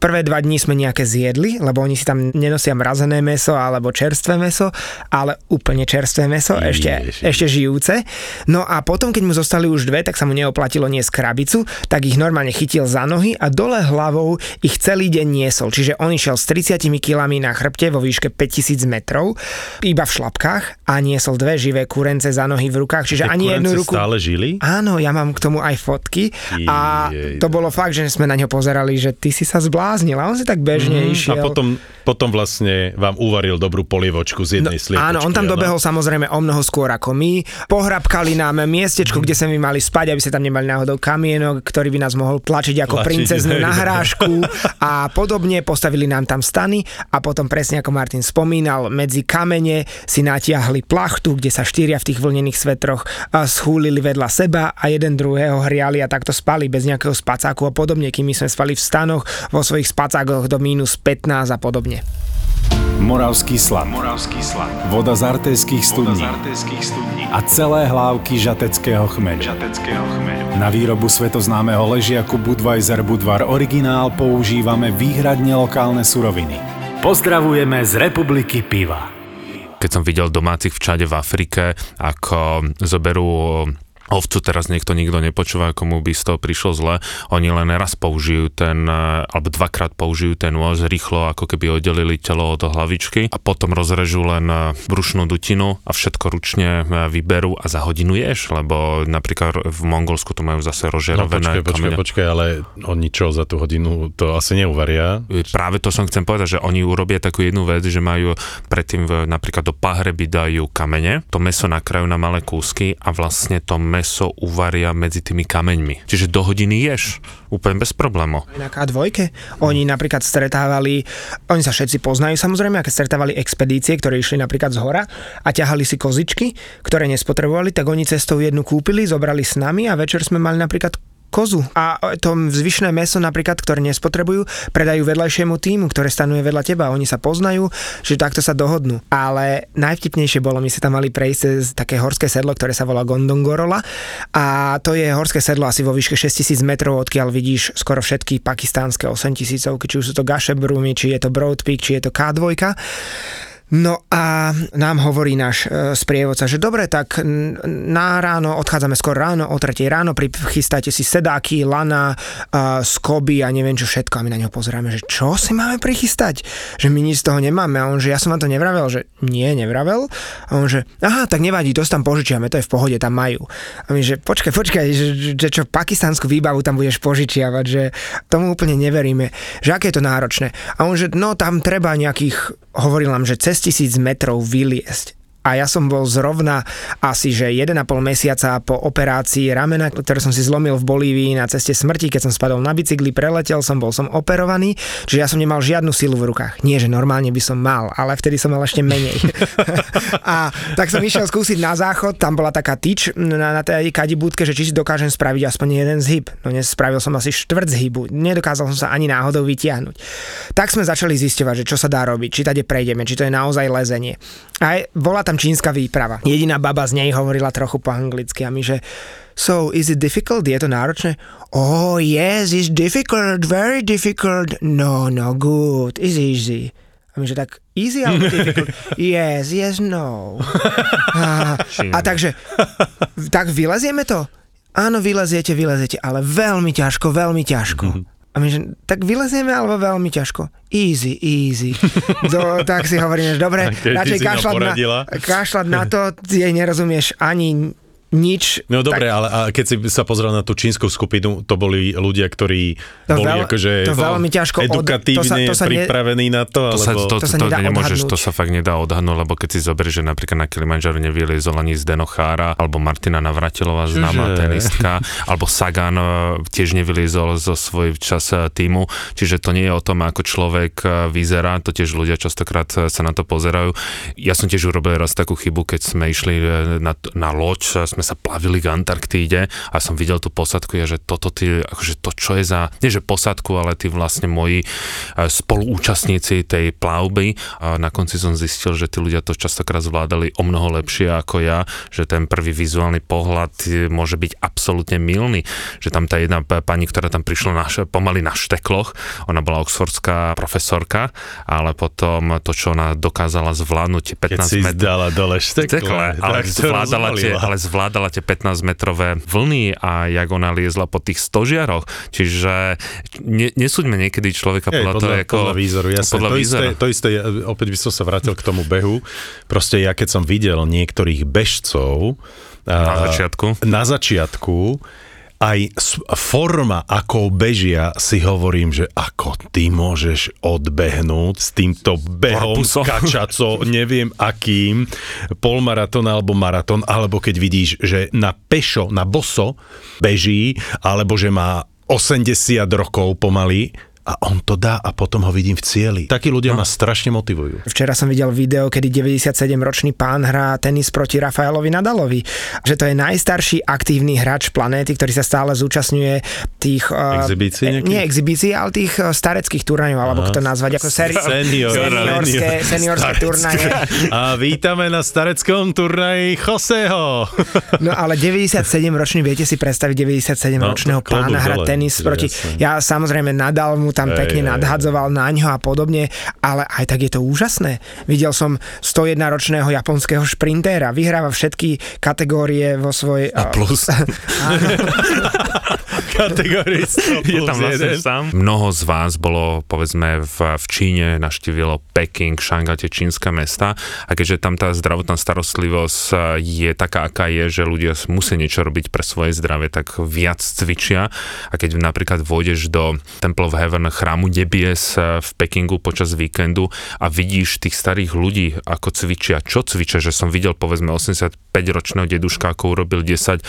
Prvé dva dní sme nejaké zjedli, lebo oni si tam nenosia mrazené meso alebo čerstvé meso, ale úplne čerstvé meso, ešte, ešte žijúce. No a potom, keď mu zostali už dve, tak sa mu neoplatilo niesť krabicu, tak ich normálne chytil za nohy a dole hlavou ich celý deň niesol. Čiže on išiel s 30 kilami na chrbte vo výške 5000 metrov, iba v šlapkách a niesol dve živé kurence za nohy v rukách. Čiže Tie ani jednu ruku... stále žili? Áno, ja mám k tomu aj fotky a to bolo fakt, že sme na ňo pozerali, že ty si sa zblá zbláznil a on si tak bežne mm, išiel. A potom, potom vlastne vám uvaril dobrú polievočku z jednej no, sliepočky. Áno, on tam dobehol samozrejme o mnoho skôr ako my. Pohrabkali nám miestečko, kde sme my mali spať, aby sa tam nemali náhodou kamienok, ktorý by nás mohol tlačiť ako tlačiť, princeznu na hrášku a podobne. Postavili nám tam stany a potom presne ako Martin spomínal, medzi kamene si natiahli plachtu, kde sa štyria v tých vlnených svetroch schúlili vedľa seba a jeden druhého hriali a takto spali bez nejakého spacáku a podobne, kým my sme spali v stanoch vo svojich svojich spacákoch do minus 15 a podobne. Moravský slad. Moravský slad. Voda z artejských studní. studní. A celé hlávky žateckého chmeľu. žateckého chmeľu. Na výrobu svetoznámeho ležiaku Budweiser Budvar originál používame výhradne lokálne suroviny. Pozdravujeme z Republiky Piva. Keď som videl domácich všade v Afrike, ako zoberú ovcu teraz niekto nikto nepočúva, komu by z toho prišlo zle. Oni len raz použijú ten, e, alebo dvakrát použijú ten nôž rýchlo, ako keby oddelili telo od hlavičky a potom rozrežú len e, brušnú dutinu a všetko ručne e, vyberú a za hodinu ješ, lebo napríklad v Mongolsku to majú zase rožerovené no, počkaj, počkaj, počkaj, ale oni čo za tú hodinu to asi neuvaria? Práve to som chcem povedať, že oni urobia takú jednu vec, že majú predtým napríklad do pahreby dajú kamene, to meso nakrajú na malé kúsky a vlastne to meso meso uvaria medzi tými kameňmi. Čiže do hodiny ješ, úplne bez problémov. Na K2 oni napríklad stretávali, oni sa všetci poznajú samozrejme, aké stretávali expedície, ktoré išli napríklad z hora a ťahali si kozičky, ktoré nespotrebovali, tak oni cestou jednu kúpili, zobrali s nami a večer sme mali napríklad kozu a to zvyšné meso napríklad, ktoré nespotrebujú, predajú vedľajšiemu týmu, ktoré stanuje vedľa teba. Oni sa poznajú, že takto sa dohodnú. Ale najvtipnejšie bolo, my si tam mali prejsť cez také horské sedlo, ktoré sa volá Gondongorola a to je horské sedlo asi vo výške 6000 metrov, odkiaľ vidíš skoro všetky pakistánske 8000, či už sú to Gašebrumy, či je to Broad Peak, či je to K2. No a nám hovorí náš e, sprievodca, že dobre, tak na ráno, odchádzame skôr ráno, o tretej ráno, prichystajte si sedáky, lana, e, skoby a neviem čo všetko. A my na neho pozeráme, že čo si máme prichystať? Že my nič z toho nemáme. A on, že ja som vám to nevravel, že nie, nevravel. A on, že aha, tak nevadí, to tam požičiame, to je v pohode, tam majú. A my, že počkaj, počkaj, že, že čo pakistanskú výbavu tam budeš požičiavať, že tomu úplne neveríme, že aké je to náročné. A on, že no tam treba nejakých, hovoril nám, že cez tisíc metrov vyliesť a ja som bol zrovna asi, že 1,5 mesiaca po operácii ramena, ktoré som si zlomil v Bolívii na ceste smrti, keď som spadol na bicykli, preletel som, bol som operovaný, čiže ja som nemal žiadnu silu v rukách. Nie, že normálne by som mal, ale vtedy som mal ešte menej. a tak som išiel skúsiť na záchod, tam bola taká tyč na, na tej kadibúdke, že či si dokážem spraviť aspoň jeden zhyb. No nespravil som asi štvrť zhybu, nedokázal som sa ani náhodou vytiahnuť. Tak sme začali zisťovať, že čo sa dá robiť, či tade prejdeme, či to je naozaj lezenie. A bola tam čínska výprava. Jediná baba z nej hovorila trochu po anglicky a my, že So, is it difficult? Je to náročné? Oh, yes, it's difficult, very difficult. No, no, good, it's easy. A my, že tak easy alebo difficult? yes, yes, no. A, a takže, tak vylezieme to? Áno, vyleziete, vyleziete, ale veľmi ťažko, veľmi ťažko. A my, že tak vylezieme alebo veľmi ťažko? Easy, easy. Do, tak si hovoríme, že dobre, radšej kašľať na, kašľať na to, jej nerozumieš ani nič. No dobre, tak... ale a keď si sa pozrel na tú čínsku skupinu, to boli ľudia, ktorí to boli veľ, akože to veľmi ťažko edukatívne od, to sa, to sa pripravení ne, na to. To, alebo... sa, to, to, to, to nemôžeš, to sa fakt nedá odhadnúť, lebo keď si zoberieš, že napríklad na Kilimanjaro nevyliezol ani z Denochára, alebo Martina Navratilová, známa tenistka, alebo Sagan e, tiež nevyliezol zo svoj čas e, týmu, čiže to nie je o tom, ako človek e, vyzerá, to tiež ľudia častokrát sa na to pozerajú. Ja som tiež urobil raz takú chybu, keď sme išli na, na loď, sme sme sa plavili k Antarktíde a som videl tú posadku, ja, že toto ty, akože to čo je za, nie že posadku, ale tí vlastne moji e, spoluúčastníci tej plavby. A na konci som zistil, že tí ľudia to častokrát zvládali o mnoho lepšie ako ja, že ten prvý vizuálny pohľad môže byť absolútne milný, že tam tá jedna pani, ktorá tam prišla na, pomaly na štekloch, ona bola oxfordská profesorka, ale potom to, čo ona dokázala zvládnuť 15 Keď si dala dole štekle, ale, zvládala tie, ale zvládala zvládala tie 15-metrové vlny a jak ona liezla po tých stožiaroch. Čiže ne, nesúďme niekedy človeka podľa, podľa toho, ako... Podľa výzoru, jasne. Podľa to, výzoru. Isté, to isté, opäť by som sa vrátil k tomu behu. Proste ja keď som videl niektorých bežcov... Na začiatku. Na začiatku, aj forma, ako bežia, si hovorím, že ako ty môžeš odbehnúť s týmto behom Korpusom. kačaco, neviem akým, polmaratón alebo maratón, alebo keď vidíš, že na pešo, na boso beží, alebo že má 80 rokov pomaly, a on to dá a potom ho vidím v cieli. Takí ľudia no. ma strašne motivujú. Včera som videl video, kedy 97-ročný pán hrá tenis proti Rafaelovi Nadalovi. Že to je najstarší aktívny hráč planéty, ktorý sa stále zúčastňuje tých... Uh, exibícií? Nie exibícií, ale tých uh, stareckých turnajov, alebo kto nazvať ako seri- Senior, seniorské, seniorské turnaje. A vítame na stareckom turnaji Joseho. No ale 97-ročný, viete si predstaviť 97-ročného no, pána hrať tenis proti... Ja samozrejme Nadal mu tam pekne nadhadzoval na ňo a podobne, ale aj tak je to úžasné. Videl som 101-ročného japonského šprintéra, vyhráva všetky kategórie vo svojej... A plus. kategórii Je tam vlastne sám. Mnoho z vás bolo, povedzme, v, v Číne, naštívilo Peking, Šanga, tie čínske mesta a keďže tam tá zdravotná starostlivosť e, je taká, aká je, že ľudia musia niečo robiť pre svoje zdravie, tak viac cvičia a keď napríklad vôjdeš do Temple of Heaven chrámu Debies v Pekingu počas víkendu a vidíš tých starých ľudí, ako cvičia, čo cvičia, že som videl povedzme 85-ročného deduška, ako urobil 10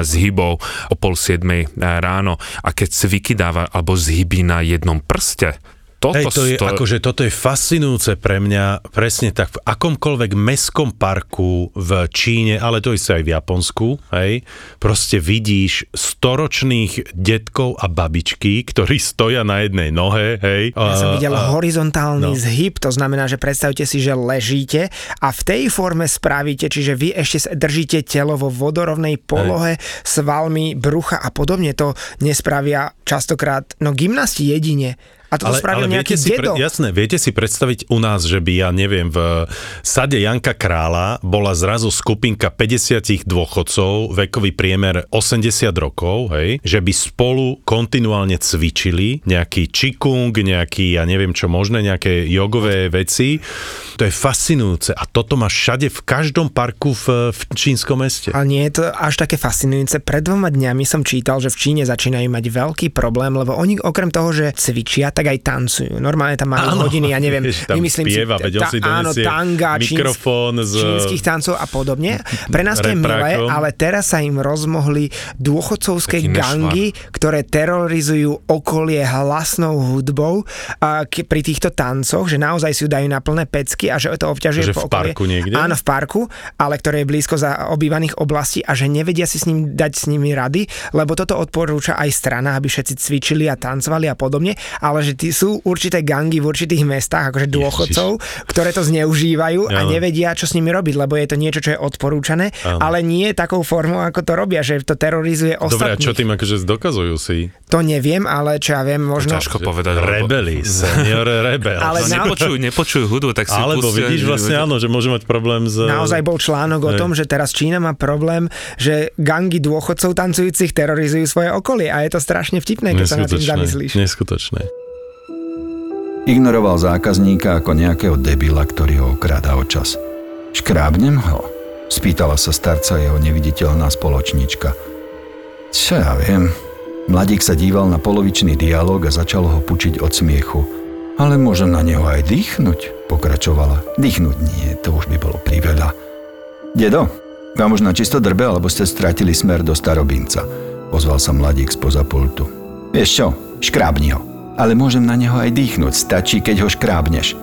zhybov o pol 7 ráno. A keď cviky dáva alebo zhyby na jednom prste, toto, Hej, to je, to... akože toto je fascinujúce pre mňa, presne tak, v akomkoľvek mestskom parku v Číne, ale to isté aj v Japonsku, hej, proste vidíš storočných detkov a babičky, ktorí stoja na jednej nohe, hej. Ja som videl a- horizontálny no. zhyb, to znamená, že predstavte si, že ležíte a v tej forme spravíte, čiže vy ešte sa- držíte telo vo vodorovnej polohe, svalmi, brucha a podobne. To nespravia častokrát, no gymnasti jedine. A toto spravil nejaký viete si, dedo. jasné, viete si predstaviť u nás, že by, ja neviem, v sade Janka Krála bola zrazu skupinka 50 dôchodcov, vekový priemer 80 rokov, hej, že by spolu kontinuálne cvičili nejaký čikung, nejaký, ja neviem čo možné, nejaké jogové veci. To je fascinujúce a toto má všade v každom parku v, v čínskom meste. Ale nie je to až také fascinujúce. Pred dvoma dňami som čítal, že v Číne začínajú mať veľký problém, lebo oni okrem toho, že cvičia, tak aj tancujú. Normálne tam majú Áno, hodiny, ja neviem, tam vymyslím spieva, si, si áno, tanga, mikrofón číns, z- čínskych tancov a podobne. Pre nás to je milé, ale teraz sa im rozmohli dôchodcovské gangy, ktoré terorizujú okolie hlasnou hudbou a ke- pri týchto tancoch, že naozaj si ju dajú na plné pecky a že to obťažuje Že po v okolie. parku niekde? Áno, v parku, ale ktoré je blízko za obývaných oblastí a že nevedia si s ním dať s nimi rady, lebo toto odporúča aj strana, aby všetci cvičili a tancovali a podobne, ale že tí sú určité gangy v určitých mestách, akože dôchodcov, ktoré to zneužívajú a Áno. nevedia, čo s nimi robiť, lebo je to niečo, čo je odporúčané, Áno. ale nie takou formou, ako to robia, že to terorizuje Dobre, a čo ostatných. tým akože zdokazujú si? To neviem, ale čo ja viem, možno... Ťažko povedať. Rebeli, senior rebel. Ale No, na- nepočujú, nepočujú hudbu, tak si Alebo pustia, vidíš že- vlastne áno, že môže mať problém s... Naozaj bol článok o Hej. tom, že teraz Čína má problém, že gangy dôchodcov tancujúcich terorizujú svoje okolie a je to strašne vtipné, keď sa nad tým zamyslíš. Neskutočné. Ignoroval zákazníka ako nejakého debila, ktorý ho okráda o čas. Škrábnem ho? Spýtala sa starca jeho neviditeľná spoločnička. Čo ja viem. Mladík sa díval na polovičný dialog a začal ho pučiť od smiechu. Ale môžem na neho aj dýchnuť, pokračovala. Dýchnuť nie, to už by bolo priveľa. Dedo, vám už na čisto drbe, alebo ste stratili smer do starobinca, ozval sa mladík spoza pultu. Vieš čo, škrábni ho. Ale môžem na neho aj dýchnuť, stačí, keď ho škrábneš.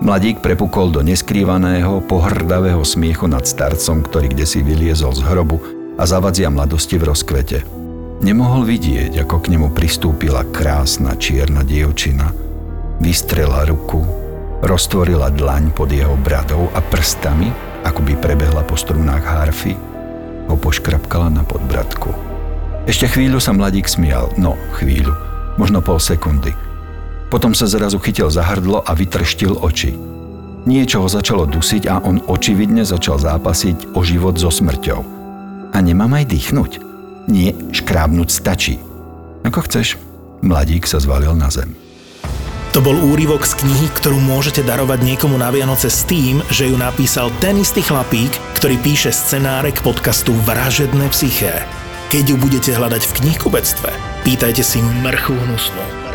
Mladík prepukol do neskrývaného, pohrdavého smiechu nad starcom, ktorý kde si vyliezol z hrobu a zavadzia mladosti v rozkvete. Nemohol vidieť, ako k nemu pristúpila krásna čierna dievčina. Vystrela ruku, roztvorila dlaň pod jeho bradou a prstami, ako by prebehla po strunách harfy, ho poškrapkala na podbradku. Ešte chvíľu sa mladík smial, no chvíľu, možno pol sekundy. Potom sa zrazu chytil za hrdlo a vytrštil oči. Niečo ho začalo dusiť a on očividne začal zápasiť o život so smrťou. A nemám aj dýchnuť? Nie, škrábnuť stačí. Ako chceš. Mladík sa zvalil na zem. To bol úryvok z knihy, ktorú môžete darovať niekomu na Vianoce s tým, že ju napísal ten istý chlapík, ktorý píše scenáre k podcastu Vražedné psyché. Keď ju budete hľadať v knihkubectve, pýtajte si mrchu hnusnú.